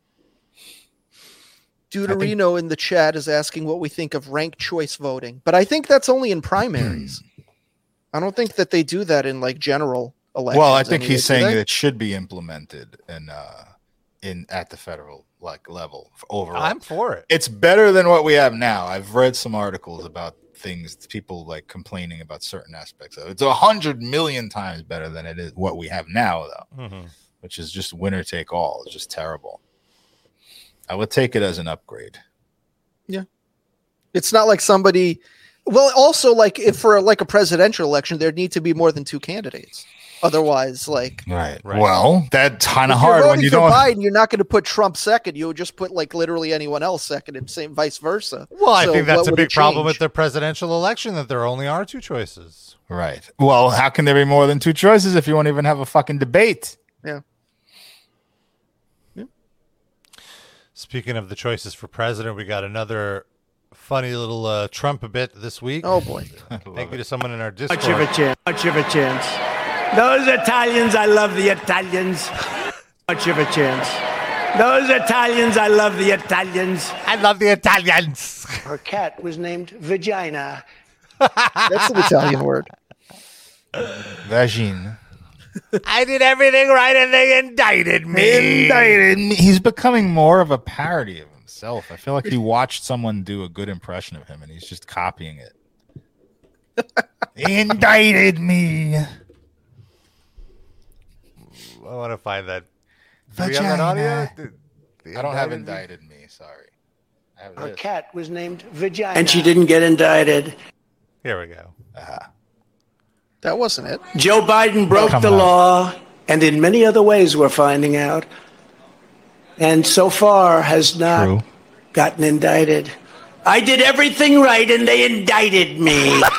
S4: Deuterino in the chat is asking what we think of ranked choice voting, but I think that's only in primaries. *clears throat* I don't think that they do that in like general elections.
S3: Well, I think he's saying that it should be implemented in uh in at the federal like level overall.
S2: I'm for it.
S3: it's better than what we have now. I've read some articles about things, people like complaining about certain aspects of it. It's a hundred million times better than it is what we have now, though,
S2: Mhm.
S3: which is just winner take all. It's just terrible. I would take it as an upgrade.
S4: Yeah, it's not like somebody. Well, also like if for like a presidential election, there'd need to be more than two candidates. Otherwise, like
S3: Right.
S2: Right.
S3: Well, that's kind of
S4: you're
S3: hard when
S4: voting
S3: you
S4: for
S3: don't.
S4: Biden, you're not going to put Trump second. You would just put like literally anyone else second, and same vice versa.
S2: Well, I
S4: So
S2: think that's a big problem with the presidential election that there only are two choices.
S3: Right. Well, how can there be more than two choices if you won't even have a fucking debate? Yeah. yeah.
S2: Speaking of the choices for president, we got another funny little uh, Trump a bit this week.
S4: Oh boy, *laughs*
S2: Thank you to someone in our Discord.
S9: Much of a chance. Much of a chance. Those Italians, I love the Italians. Much of a chance. Those Italians, I love the Italians.
S2: I love the Italians.
S9: Her cat was named Vagina.
S4: that's an Italian word.
S3: Vagine.
S2: I did everything right and they indicted me.
S3: Indicted me. He's becoming more of a parody of himself. I feel like he watched someone do a good impression of him and he's just copying it. *laughs* Indicted me.
S2: I want to find that. Do we have that audio? The- the
S3: I don't have
S2: indicted
S3: indicted me. Sorry. I have
S9: Her
S3: this.
S9: cat was named Vagina. And she didn't get indicted.
S2: Here we go. Uh-huh.
S4: That wasn't it.
S9: Joe Biden broke
S3: Come
S9: the
S3: on.
S9: law, and in many other ways, we're finding out. And so far has not
S3: True.
S9: gotten indicted. I did everything right, and they indicted me. *laughs*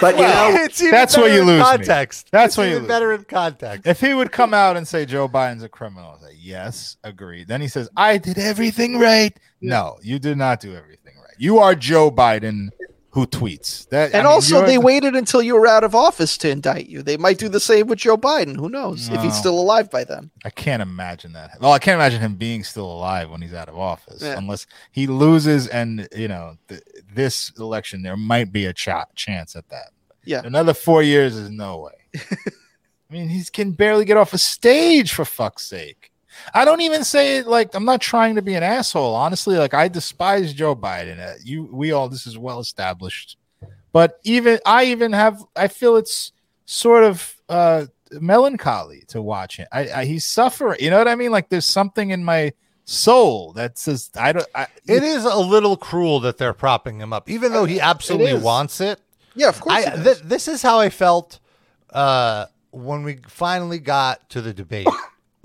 S9: but you know,
S2: it's even
S3: that's where you lose me.
S2: context.
S3: That's
S2: It's
S3: where you lose
S2: better in context.
S3: If he would come out and say Joe Biden's a criminal, I'd say yes, agreed. Then he says, I did everything right. No, you did not do everything right. You are Joe Biden who tweets. That I
S4: And
S3: mean,
S4: also, they waited until you were out of office to indict you. They might do the same with Joe Biden. Who knows if he's still alive by then?
S3: I can't imagine that. Well, I can't imagine him being still alive when he's out of office,
S4: Yeah.
S3: unless he loses. And you know, th- this election, there might be a ch- chance at that.
S4: Yeah.
S3: another four years is no way. *laughs* I mean, he can barely get off a stage for fuck's sake. I don't even say it like I'm not trying to be an asshole. Honestly, like I despise Joe Biden. Uh, you, we all, this is well established. But even I even have, I feel it's sort of uh melancholy to watch him. I, I he's suffering. You know what I mean? Like there's something in my soul that says I don't. I,
S2: It is a little cruel that they're propping him up, even though he absolutely
S3: is.
S2: wants it.
S4: Yeah, of course.
S2: I, th- this is how I felt uh, when we finally got to the debate,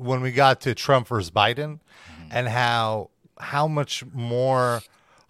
S2: when we got to Trump versus Biden, mm-hmm. and how how much more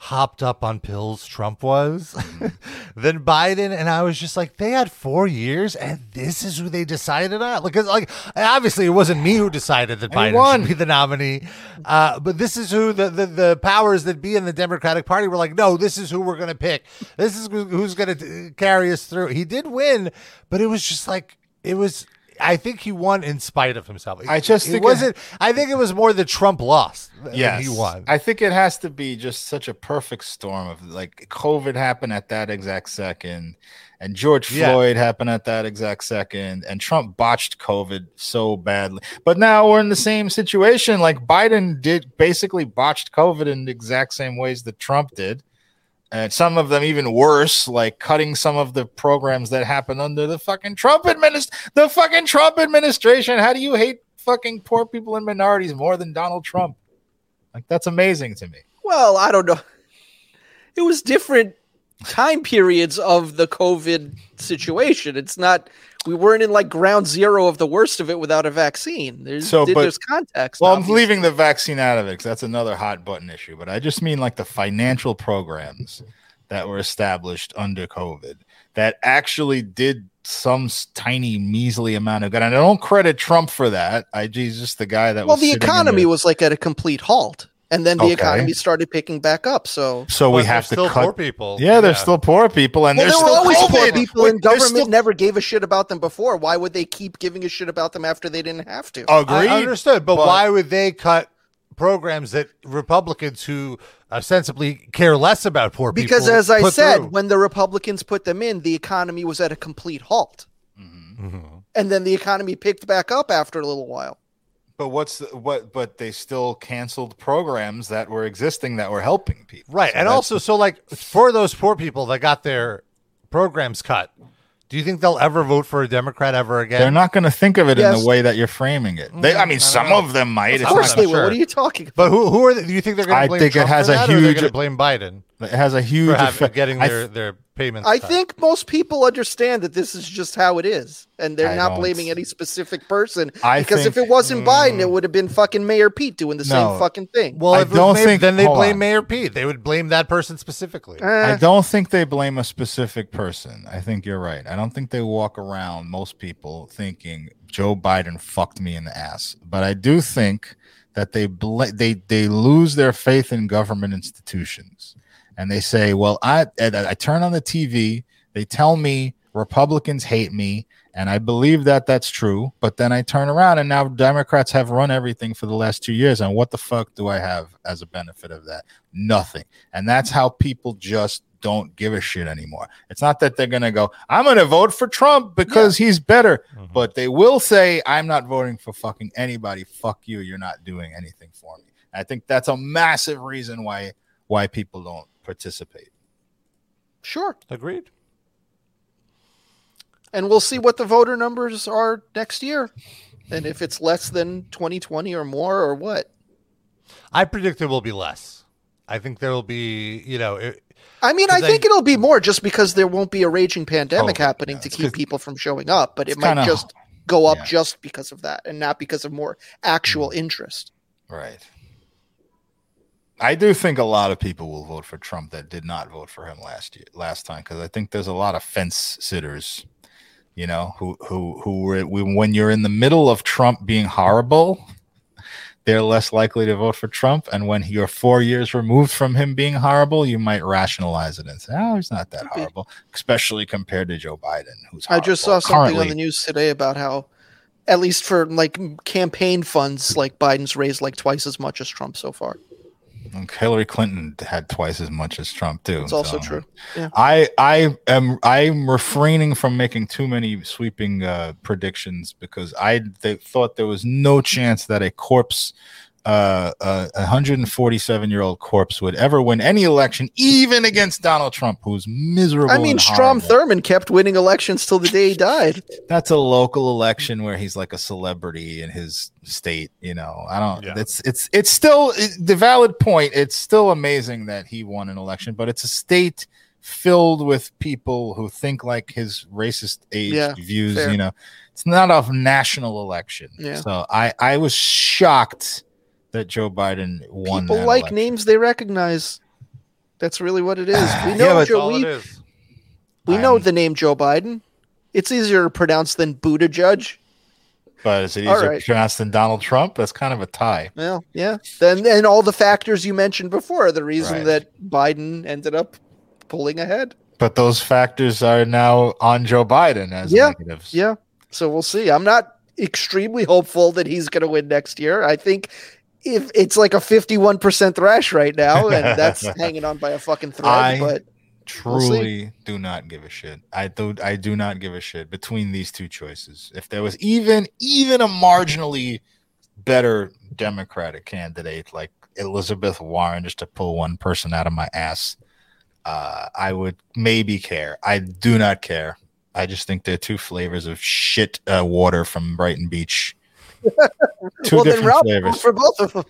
S2: hopped up on pills Trump was mm-hmm. *laughs* than Biden, and I was just like, they had four years, and this is who they decided on. Because like, obviously, it wasn't me who decided that Biden
S3: won.
S2: should be the nominee, uh, but this is who the, the the powers that be in the Democratic Party were like, no, this is who we're going to pick. This is who's going to uh, carry us through. He did win, but it was just like it was. I think he won in spite of himself.
S3: I just
S2: it
S3: think it-
S2: wasn't. I think it was more that Trump lost.
S3: Yeah,
S2: he won.
S3: I think it has to be just such a perfect storm of like COVID happened at that exact second, and George
S2: Yeah.
S3: Floyd happened at that exact second, and Trump botched COVID so badly. But now we're in the same situation. Like Biden did basically botched COVID in the exact same ways that Trump did. And some of them even worse, like cutting some of the programs that happened under the fucking Trump administration. The fucking Trump administration. How do you hate fucking poor people and minorities more than Donald Trump? Like that's amazing to me.
S4: Well, I don't know. It was different time periods of the COVID situation. It's not. We weren't in like ground zero of the worst of it without a vaccine. There's
S3: So, but-
S4: there's context.
S3: Well, I'm leaving the vaccine out of it because that's another hot button issue. But I just mean like the financial programs that were established under COVID that actually did some tiny measly amount of good. And I don't credit Trump for that. I he's just the guy that
S4: Well,
S3: was
S4: the economy
S3: the-
S4: was like at a complete halt, and then the
S3: Okay.
S4: economy started picking back up. So
S3: so we have to
S2: still
S3: cut.
S2: poor people.
S3: Yeah, there's still poor people, and
S4: Well,
S3: there's
S4: there were
S3: still
S4: always
S3: COVID.
S4: poor people,
S3: Wait,
S4: and government
S3: still-
S4: never gave a shit about them before. Why would they keep giving a shit about them after they didn't have to?
S3: Agreed.
S2: I understood, but,
S3: but-
S2: why would they cut programs that Republicans who ostensibly care less about poor people?
S4: because, as I said,
S2: through?
S4: when the Republicans put them in, the economy was at a complete halt,
S3: Mm-hmm.
S4: and then the economy picked back up after a little while.
S3: But what's the, what? But they still canceled programs that were existing that were helping people.
S2: Right.
S3: So
S2: and also, so like for those poor people that got their programs cut, do you think they'll ever vote for a Democrat ever again?
S3: they're not going to think of it in the way that you're framing it. They, I mm, mean, some of them might.
S2: Of
S3: It's
S4: course
S3: not
S4: they will.
S2: sure.
S4: What are you talking about?
S2: But who who are they, do you think they're going to blame?
S3: think it has a
S2: that, they're
S3: huge-
S2: going to blame Biden
S3: It has a huge
S2: for have,
S3: effect.
S2: getting their
S3: th-
S2: their payments.
S4: I
S2: cut?
S4: think most people understand that this is just how it is, and they're
S3: I
S4: not
S3: don't.
S4: blaming any specific person.
S3: I
S4: because if it wasn't Biden, it would have been fucking Mayor Pete doing the
S3: No.
S4: same fucking thing.
S2: Well,
S3: I
S2: if it
S3: don't
S2: Mayor-
S3: think-
S2: then they blame
S3: on.
S2: Mayor Pete. They would blame that person specifically.
S3: I
S4: Eh,
S3: don't think they blame a specific person. I think you're right. I don't think they walk around, most people, thinking Joe Biden fucked me in the ass. But I do think that they bl- they they lose their faith in government institutions, and they say, "Well, I I turn on the TV, they tell me Republicans hate me." And I believe that that's true, but then I turn around and now Democrats have run everything for the last two years. And what the fuck do I have as a benefit of that? Nothing. And that's how people just don't give a shit anymore. It's not that they're going to go, I'm going to vote for Trump because he's better, mm-hmm. but they will say, I'm not voting for fucking anybody. Fuck you. You're not doing anything for me. I think that's a massive reason why why people don't participate.
S4: sure,
S2: Agreed.
S4: and we'll see what the voter numbers are next year, and if it's less than 2020 or more, or what.
S2: I predict there will be less. I think there will be, you know, it,
S4: I mean, I think
S2: I-
S4: it'll be more just because there won't be a raging pandemic
S3: Oh,
S4: happening
S3: yeah,
S4: to keep people from showing up, but it might
S3: kinda-
S4: just go up
S3: yeah.
S4: just because of that and not because of more actual
S3: Mm.
S4: interest.
S3: Right. I do think a lot of people will vote for Trump that did not vote for him last year, last time, because I think there's a lot of fence sitters, you know, who who who were when you're in the middle of Trump being horrible, they're less likely to vote for Trump, and when you're four years removed from him being horrible, you might rationalize it and say, "Oh, he's not that horrible," especially compared to Joe Biden, who's
S4: I just saw something on the news today about how, at least for like campaign funds, hmm. like Biden's raised like twice as much as Trump so far.
S3: Hillary Clinton had twice as much as Trump too.
S4: It's also
S3: so-
S4: true. Yeah.
S3: I I am I'm refraining from making too many sweeping uh, predictions because I they thought there was no chance that a corpse, uh, a 147 year old corpse would ever win any election, even against Donald Trump, who's miserable.
S4: I mean, Strom
S3: horrible.
S4: Thurmond kept winning elections till the day he died.
S3: That's a local election where he's like a celebrity in his state. You know, I don't.
S2: Yeah.
S3: It's it's it's still it- the valid point. It's still amazing that he won an election, but it's a state filled with people who think like his racist age
S4: Yeah,
S3: views.
S4: fair.
S3: You know, it's not a national election.
S4: Yeah.
S3: So I I was shocked that Joe Biden won.
S4: People
S3: that
S4: like
S3: election.
S4: names they recognize. That's really what it is. *sighs* We know
S3: but-
S4: Joe. We,
S2: it is.
S4: we know the name Joe Biden. It's easier to pronounce than Buddha Judge.
S3: But is it
S4: All
S3: easier
S4: right.
S3: pronounced than Donald Trump? That's kind of a tie.
S4: Well, yeah. Then and all the factors you mentioned before are the reason
S3: Right.
S4: that Biden ended up pulling ahead.
S3: But those factors are now on Joe Biden as
S4: Yeah,
S3: negatives.
S4: Yeah. So we'll see. I'm not extremely hopeful that he's going to win next year. I think if it's like a 51% thrash right now, and *laughs* that's hanging on by a fucking thread.
S3: I-
S4: but We'll
S3: truly do not give a shit. I do I do not give a shit between these two choices. If there was even even a marginally better Democratic candidate like Elizabeth Warren, just to pull one person out of my ass, uh, I would maybe care. I do not care. I just think they're two flavors of shit uh, water from Brighton Beach. *laughs* Two
S4: well, then
S3: different
S4: Ralph
S3: flavors.
S4: for both of them.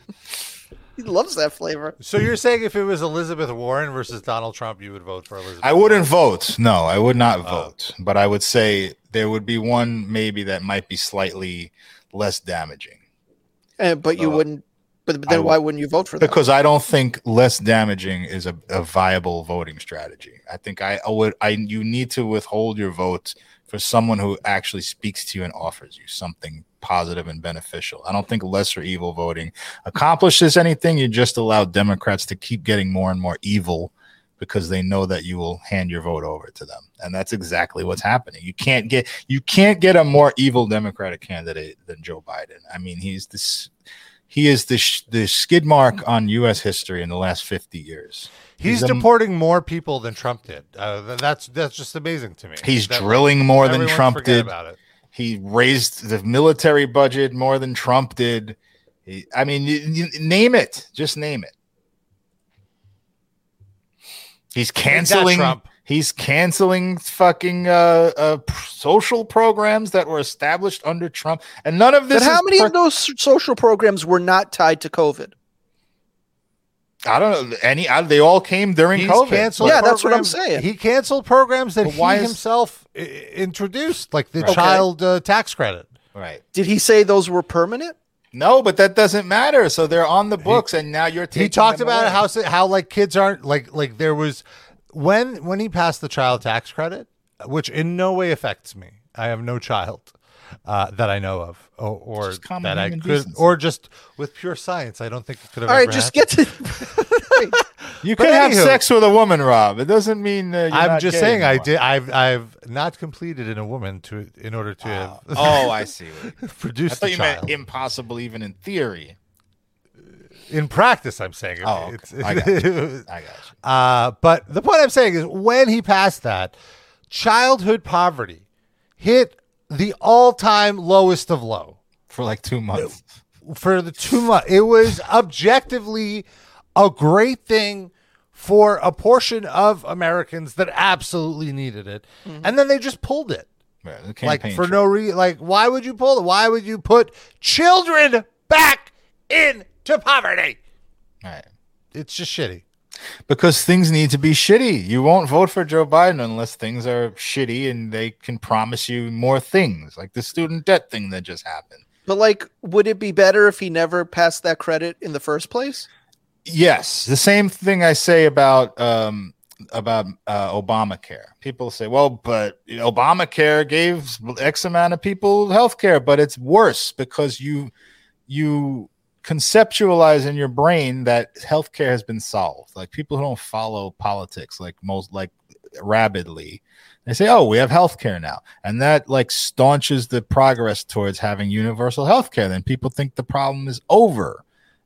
S4: *laughs* he loves that flavor.
S2: So you're saying if it was Elizabeth Warren versus Donald Trump, you would vote for Elizabeth?
S3: I wouldn't vote. No, I would not
S2: Uh,
S3: vote. But I would say there would be one maybe that might be slightly less damaging
S4: And, but you
S3: Uh,
S4: wouldn't. But, but
S3: I
S4: then why
S3: would-
S4: wouldn't you vote for that?
S3: because I don't think less damaging is a, a viable voting strategy. I think I, I would I you need to withhold your vote for someone who actually speaks to you and offers you something positive and beneficial. I don't think lesser evil voting accomplishes anything. You just allow Democrats to keep getting more and more evil because they know that you will hand your vote over to them. And that's exactly what's happening. You can't get you can't get a more evil Democratic candidate than Joe Biden. I mean, he's this he is the sh- the skid mark on U.S. history in the last fifty years.
S2: He's,
S3: a-
S2: deporting more people than Trump did. Uh, that's that's just amazing to me.
S3: He's
S2: That-
S3: drilling more than Trump did.
S2: About it.
S3: He raised the military budget more than Trump did. He, I mean, you, you, name it. Just name it. He's canceling. He's canceling fucking uh, uh, social programs that were established under Trump, and none of this.
S4: But how
S3: is
S4: many
S3: per-
S4: of those social programs were not tied to COVID?
S3: I don't know. Any? I, they all came during
S2: He's
S3: COVID.
S2: canceled.
S4: Yeah, that's what I'm saying.
S2: He canceled programs that
S3: But why
S2: he
S3: is-
S2: himself i- introduced, like the
S3: Right.
S2: child uh, tax credit.
S3: Right.
S4: Did he say those were permanent?
S3: No, but that doesn't matter. So they're on the books, and now you're taking.
S2: he talked
S3: them
S2: about
S3: away.
S2: how how like kids aren't like like there was when when he passed the child tax credit, which in no way affects me. I have no child uh, that I know of, or, or
S3: Just
S2: that I could,
S3: decency.
S2: or just with pure science. I don't think it could have.
S4: All right, just
S2: happened.
S4: get to. *laughs*
S3: You
S2: But
S3: can have sex with a woman, Rob. It doesn't mean uh, you're
S2: I'm
S3: not
S2: just
S3: gay
S2: saying I did. I've I've not completed in a woman to in order to have *laughs*
S3: Oh, I see. I thought
S2: the
S3: you
S2: child.
S3: meant impossible, even in theory.
S2: in practice, I'm saying.
S3: Oh, okay.
S2: it's,
S3: I got you. I got you. *laughs*
S2: Uh, but the point I'm saying is when he passed that, childhood poverty hit the all-time lowest of low
S3: For like two months.
S2: for the two months. It was objectively a great thing for a portion of Americans that absolutely needed it, mm-hmm. and then they just pulled it.
S3: Right, the
S2: like for
S3: trail.
S2: no reason. Like why would you pull it? Why would you put children back into poverty?
S3: Right.
S2: It's just shitty.
S3: Because things need to be shitty. You won't vote for Joe Biden unless things are shitty and they can promise you more things, like the student debt thing that just happened.
S4: But like, would it be better if he never passed that credit in the first place?
S3: Yes, the same thing I say about um, about uh, Obamacare. People say, "Well, but Obamacare gave X amount of people health care," but it's worse because you you conceptualize in your brain that healthcare has been solved. Like people who don't follow politics, like most like rabidly, they say, "Oh, we have healthcare now," and that like staunches the progress towards having universal healthcare. Then people think the problem is over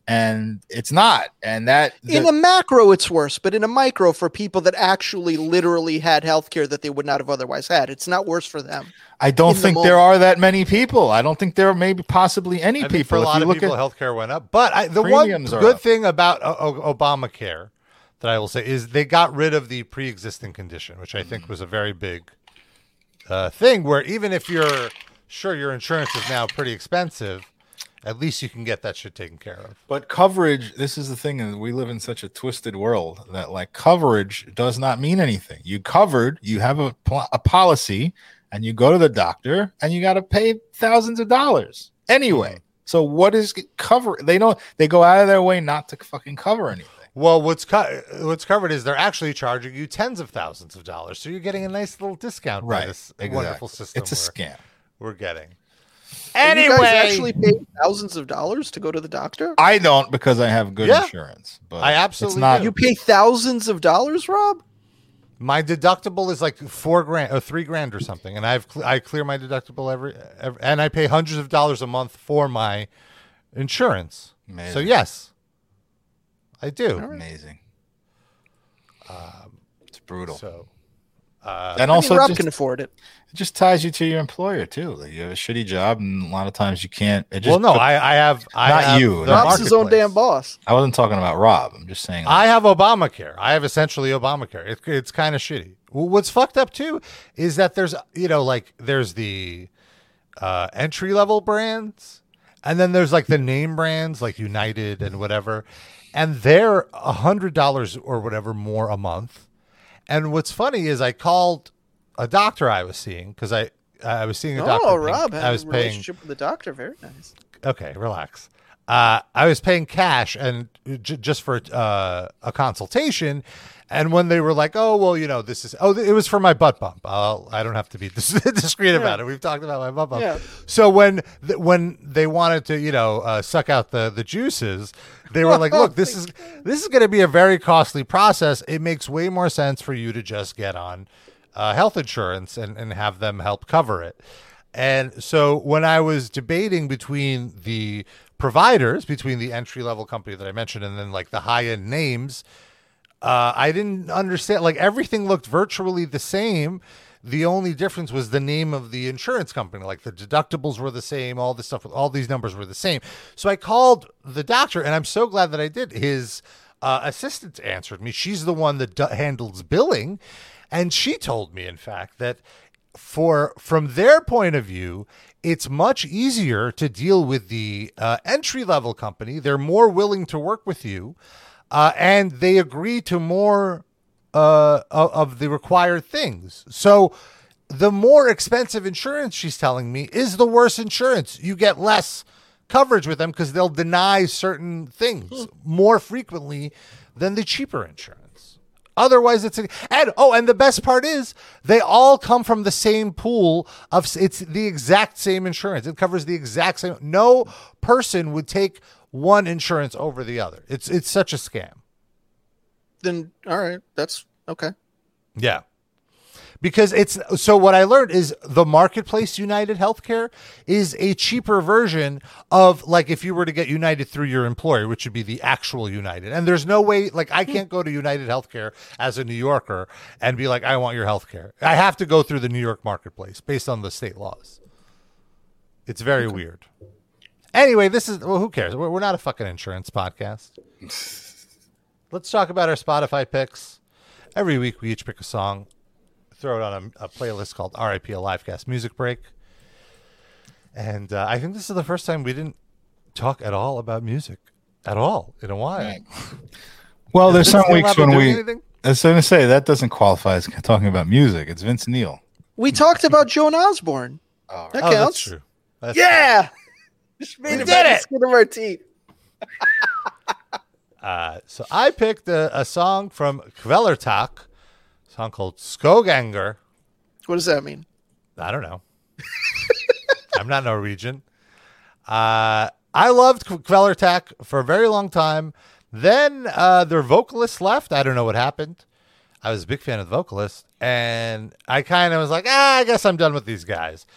S3: and it's not. And that
S4: In a macro, it's worse, but in a micro, for people that actually literally had health care that they would not have otherwise had, it's not worse for them.
S3: I don't
S4: in the
S3: think there are that many people. I don't think there are maybe possibly any
S2: I think
S3: people.
S2: for a
S3: If
S2: lot
S3: you
S2: of
S3: look
S2: people,
S3: health
S2: care went up. But I, the one
S3: are
S2: good
S3: up.
S2: thing about o- O- Obamacare that I will say is they got rid of the pre-existing condition, which I
S3: Mm.
S2: think was a very big uh, thing. Where even if you're sure your insurance is now pretty expensive, at least you can get that shit taken care of.
S3: But coverage, this is the thing, is we live in such a twisted world that like coverage does not mean anything. You covered, you have a, pl- a policy, and you go to the doctor, and you got to pay thousands of dollars anyway. Hmm. So what is cover? They don't. They go out of their way not to fucking cover anything.
S2: Well, what's co- what's covered is they're actually charging you tens of thousands of dollars, so you're getting a nice little discount
S3: Right,
S2: this
S3: exactly.
S2: wonderful system.
S3: It's a scam.
S2: We're getting.
S4: And you guys
S2: Anyway,
S4: actually pay thousands of dollars to go to the doctor?
S3: I don't because I have good
S2: Yeah.
S3: insurance. But
S2: I absolutely
S3: not.
S2: do.
S4: You pay thousands of dollars, Rob?
S2: My deductible is like four grand or three grand or something, and I've cl- I clear my deductible every, every and I pay hundreds of dollars a month for my insurance. So yes, I do.
S3: Amazing. Um, it's brutal.
S2: So
S3: and
S4: I
S3: also,
S4: Rob
S3: just,
S4: can afford it.
S3: it just ties you to your employer too. Like you have a shitty job, and a lot of times you can't. It just
S2: well, no,
S3: put-
S2: I, I have I
S3: Not
S2: have
S3: you,
S2: the
S3: not-
S4: Rob's his own damn boss.
S3: I wasn't talking about Rob. I'm just saying.
S2: I have Obamacare. I have essentially Obamacare. It, it's kind of shitty. Well, What's fucked up too is that there's you know like there's the uh, entry level brands, and then there's like the name brands like United and whatever, and they're a hundred dollars or whatever more a month. And what's funny is I called a doctor I was seeing because I I was seeing a doctor.
S4: Oh, Rob had
S2: I was
S4: a
S2: paying
S4: relationship with the doctor. Very nice.
S2: okay, relax. Uh, I was paying cash and j- just for uh, a consultation. And when they were like, "Oh, well, you know, this is oh, it was for my butt bump. I'll, I don't have to be *laughs* dis- discreet about it. We've talked about my butt bump.
S4: Yeah.
S2: So when th- when they wanted to, you know, uh, suck out the the juices, they were like, *laughs* "Look, this is this is going to be a very costly process. It makes way more sense for you to just get on uh, health insurance and and have them help cover it." And so when I was debating between the providers, between the entry level company that I mentioned and then like the high end names, uh, I didn't understand. Like everything looked virtually the same. the only difference was the name of the insurance company. Like the deductibles were the same, all this stuff, all these numbers were the same. So I called the doctor, and I'm so glad that I did. His uh, assistant answered me. She's the one that do- handles billing, and she told me, in fact, that for from their point of view, it's much easier to deal with the uh, entry level company. They're more willing to work with you, uh, and they agree to more uh, of, the required things. So, the more expensive insurance she's telling me is the worse insurance. You get less coverage with them because they'll deny certain things more frequently than the cheaper insurance. Otherwise, it's a, and oh, and the best part is they all come from the same pool of it's the exact same insurance. It covers the exact same. No person would take one insurance over the other. It's it's such a scam.
S4: Then all right, that's okay.
S2: Yeah. Because it's so what I learned is the marketplace United Healthcare is a cheaper version of like if you were to get United through your employer, which would be the actual United. And there's no way like I can't go to United Healthcare as a New Yorker and be like, I want your healthcare. I have to go through the New York marketplace based on the state laws. It's very weird. Anyway, this is well, who cares? We're, we're not a fucking insurance podcast. *laughs* Let's talk about our Spotify picks. Every week we each pick a song, throw it on a, a playlist called RIP a Livecast Music Break. And uh, I think this is the first time we didn't talk at all about music at all in a while. *laughs*
S3: Well, there's some weeks when we.
S2: anything?
S3: I was going to say that doesn't qualify as talking about music. It's Vince Neil.
S4: We talked about Joan Osborne. that
S2: Oh,
S4: counts.
S2: that's true. That's
S4: yeah. Just made
S2: We
S4: it
S2: did it.
S4: skin of our teeth. *laughs*
S2: Uh, so I picked a, a song from Kvelertak, a song called Skoggangr.
S4: What does that mean?
S2: I don't know. *laughs* I'm not Norwegian. Uh, I loved Kvelertak for a very long time. Then uh, their vocalist left. I don't know what happened. I was a big fan of the vocalist, and I kind of was like, ah, I guess I'm done with these guys.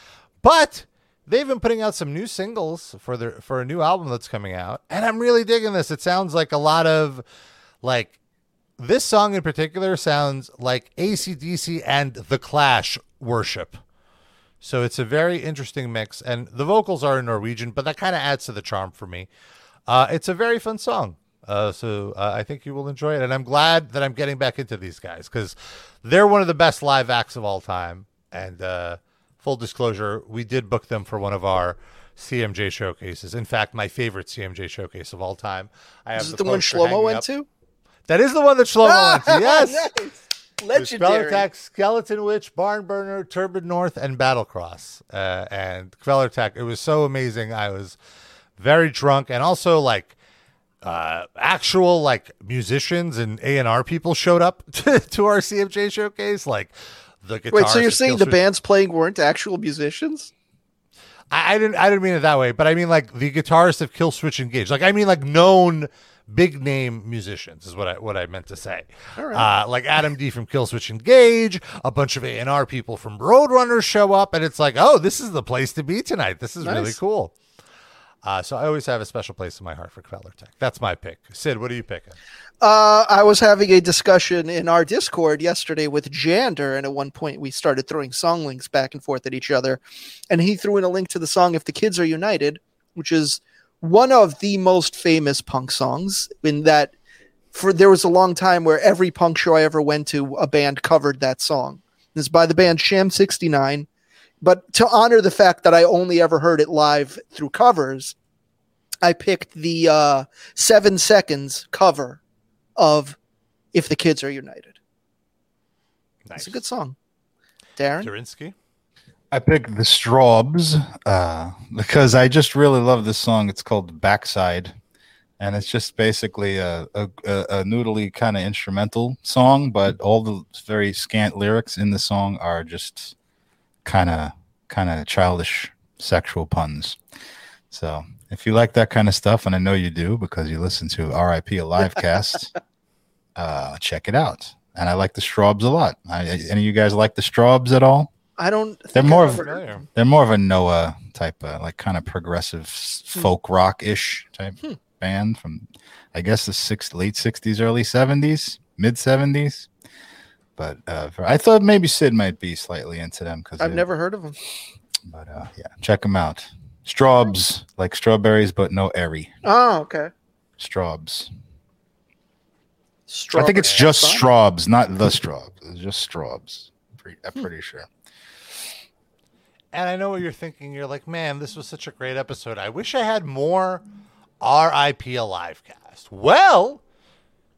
S2: But they've been putting out some new singles for their for a new album that's coming out, and I'm really digging this. It sounds like a lot of like this song in particular sounds like ACDC and The Clash worship. So it's a very interesting mix, and the vocals are in Norwegian, but that kind of adds to the charm for me. Uh, it's a very fun song. Uh, so uh, I think you will enjoy it, and I'm glad that I'm getting back into these guys because they're one of the best live acts of all time. And uh, full disclosure, we did book them for one of our CMJ showcases. In fact, my favorite CMJ showcase of all time. I have
S4: Is it the one Shlomo went
S2: up.
S4: to?
S2: That is the one that Shlomo went to. *laughs* Yes.
S4: nice. Legendary.
S2: Kvelertak, Skeleton Witch, Barn Burner, Turbid North, and Battlecross. Uh, and Kvelertak, it was so amazing. I was very drunk, and also like uh, actual like musicians and A and R people showed up *laughs* to, to our CMJ showcase. Like the guitarist.
S4: Wait, so you're saying the bands playing weren't actual musicians?
S2: I, I didn't. I didn't mean it that way, but I mean like the guitarist of Killswitch Engage. Like I mean like known big name musicians is what I what I meant to say. Uh, like Adam D from Killswitch Engage, a bunch of A and R people from Roadrunners show up, and it's like, oh, this is the place to be tonight. This is really cool. Uh, so I always have a special place in my heart for Kvelertak. That's my pick. Sid, what are you picking?
S4: Uh, I was having a discussion in our Discord yesterday with Jander, and at one point we started throwing song links back and forth at each other. And he threw in a link to the song If the Kids Are United, which is one of the most famous punk songs. In that, for there was a long time where every punk show I ever went to, a band covered that song. It's by the band Sham 69. But to honor the fact that I only ever heard it live through covers, I picked the uh, seven seconds cover of If the Kids Are United.
S2: Nice.
S4: It's a good song. Darren?
S2: Zarinsky?
S3: I picked the Strawbs uh, because I just really love this song. It's called Backside, and it's just basically a a, a, a noodly kind of instrumental song, but all the very scant lyrics in the song are just kind of kind of childish sexual puns. So if you like that kind of stuff, and I know you do because you listen to RIP a livecast, *laughs* uh, check it out. And I like the Strawbs a lot. I, any of you guys like the Strawbs at all?
S4: I don't.
S3: They're more of
S2: Familiar.
S3: they're more of a Noah type of like kind of progressive
S4: Hmm.
S3: folk rock ish type
S4: Hmm.
S3: band from I guess the six late sixties, early seventies, mid seventies. But uh, I thought maybe Sid might be slightly into them because
S4: I've never heard of them.
S3: But uh, yeah, check them out. Strawbs like strawberries, but no airy
S4: Oh, okay.
S3: strawbs. I think it's just strawbs, not the strawbs. It's just strawbs. Pre- I'm pretty sure.
S2: And I know what you're thinking. You're like, man, this was such a great episode. I wish I had more RIP a Livecast. Well,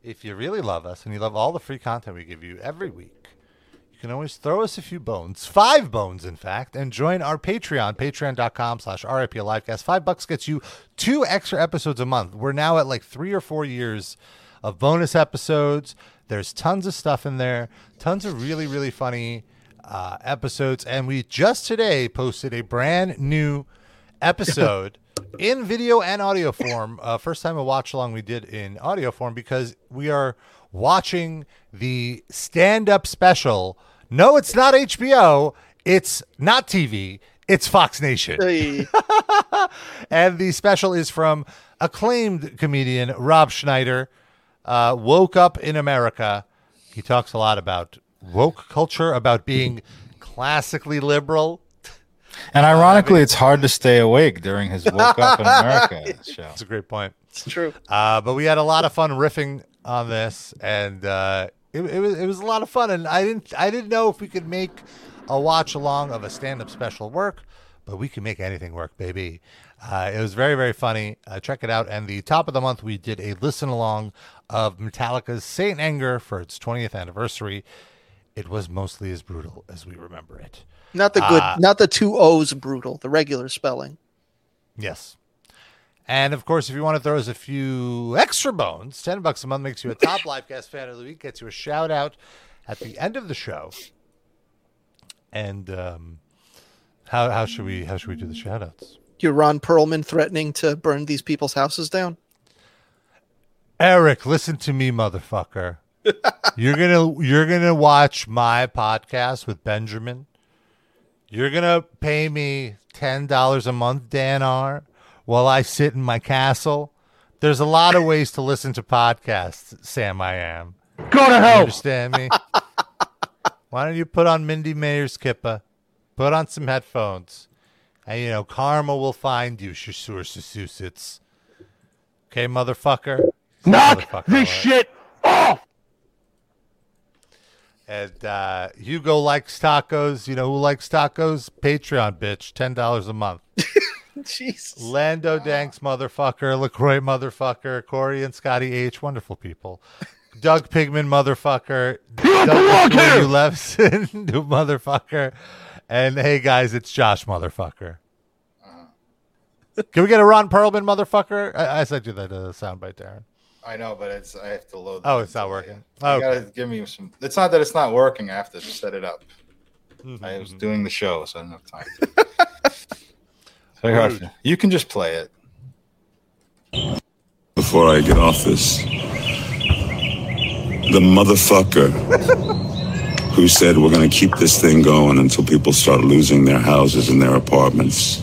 S2: if you really love us and you love all the free content we give you every week, you can always throw us a few bones, five bones, in fact, and join our Patreon, patreon.com slash RIP. Five bucks gets you two extra episodes a month. We're now at like three or four years of bonus episodes. There's tons of stuff in there, tons of really, really funny uh, episodes. And we just today posted a brand new episode in video and audio form. Uh, first time a watch along we did in audio form because we are watching the stand up special. No, it's not HBO. It's not TV. It's Fox Nation.
S4: Hey. *laughs*
S2: and the special is from acclaimed comedian Rob Schneider. Uh, woke up in America. He talks a lot about woke culture, about being classically liberal.
S3: And ironically, it's hard to stay awake during his "Woke Up in America" *laughs* show.
S2: That's a great point.
S4: It's true.
S2: Uh, but we had a lot of fun riffing on this, and uh, it, it was it was a lot of fun. And I didn't I didn't know if we could make a watch along of a stand up special work, but we can make anything work, baby. Uh, it was very very funny. Uh, check it out. And the top of the month, we did a listen along of Metallica's St. Anger for its 20th anniversary. It was mostly as brutal as we remember it.
S4: Not the good,
S2: Uh,
S4: not the two O's brutal, the regular spelling.
S2: Yes. And of course, if you want to throw us a few extra bones, 10 bucks a month makes you a top *laughs* Livecast fan of the week, gets you a shout out at the end of the show. And um, how, how should we how should we do the shout outs?
S4: You're Ron Perlman threatening to burn these people's houses down.
S2: Eric, listen to me, motherfucker. *laughs* you're gonna you're gonna watch my podcast with Benjamin. You're gonna pay me ten dollars a month, Dan R, while I sit in my castle. There's a lot of ways to listen to podcasts, Sam. I am.
S5: Go to
S2: You
S5: hell.
S2: understand me? Why don't you put on Mindy Mayer's kippa, put on some headphones, and you know karma will find you, Massachusetts. Okay, motherfucker.
S5: Knock
S2: Motherfucker,
S5: this
S2: right.
S5: shit off.
S2: And uh, Hugo likes tacos. You know who likes tacos? Patreon, bitch. Ten dollars a month. *laughs*
S4: Jesus.
S2: Lando Danks, motherfucker. Lacroix, motherfucker. Corey and Scotty H, wonderful people. Doug Pigman, motherfucker. Doug you Levson, new motherfucker. And hey guys, it's Josh, motherfucker. Can we get a Ron Perlman, motherfucker? I, I sent you that uh, soundbite, Darren.
S3: I know, but it's I have to load.
S2: Oh, it's not working.
S3: Oh,
S2: Okay.
S3: gotta give me some. It's not that it's not working. I have to set it up.
S2: Mm-hmm,
S3: I was doing the show, so I didn't have time. To. *laughs* Very hard you can just play it.
S6: before I get off this. The motherfucker *laughs* who said we're going to keep this thing going until people start losing their houses and their apartments.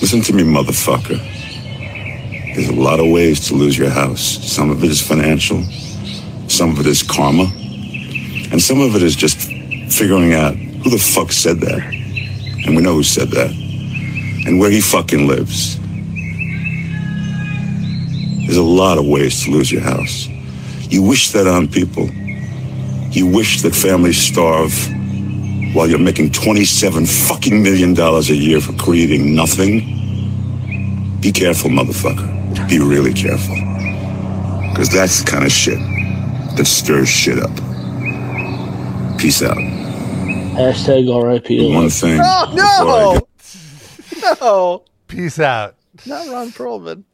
S6: Listen to me, motherfucker. There's a lot of ways to lose your house. Some of it is financial, some of it is karma, and some of it is just figuring out who the fuck said that. And we know who said that, and where he fucking lives. There's a lot of ways to lose your house. You wish that on people. You wish that families starve while you're making 27 fucking million dollars a year for creating nothing. Be careful, motherfucker. Be really careful. Because that's the kind of shit that stirs shit up. Peace out.
S10: Hashtag RIP.
S6: One thing.
S4: Oh
S6: before I
S4: no, *laughs* no,
S2: Peace out.
S4: not Ron Perlman.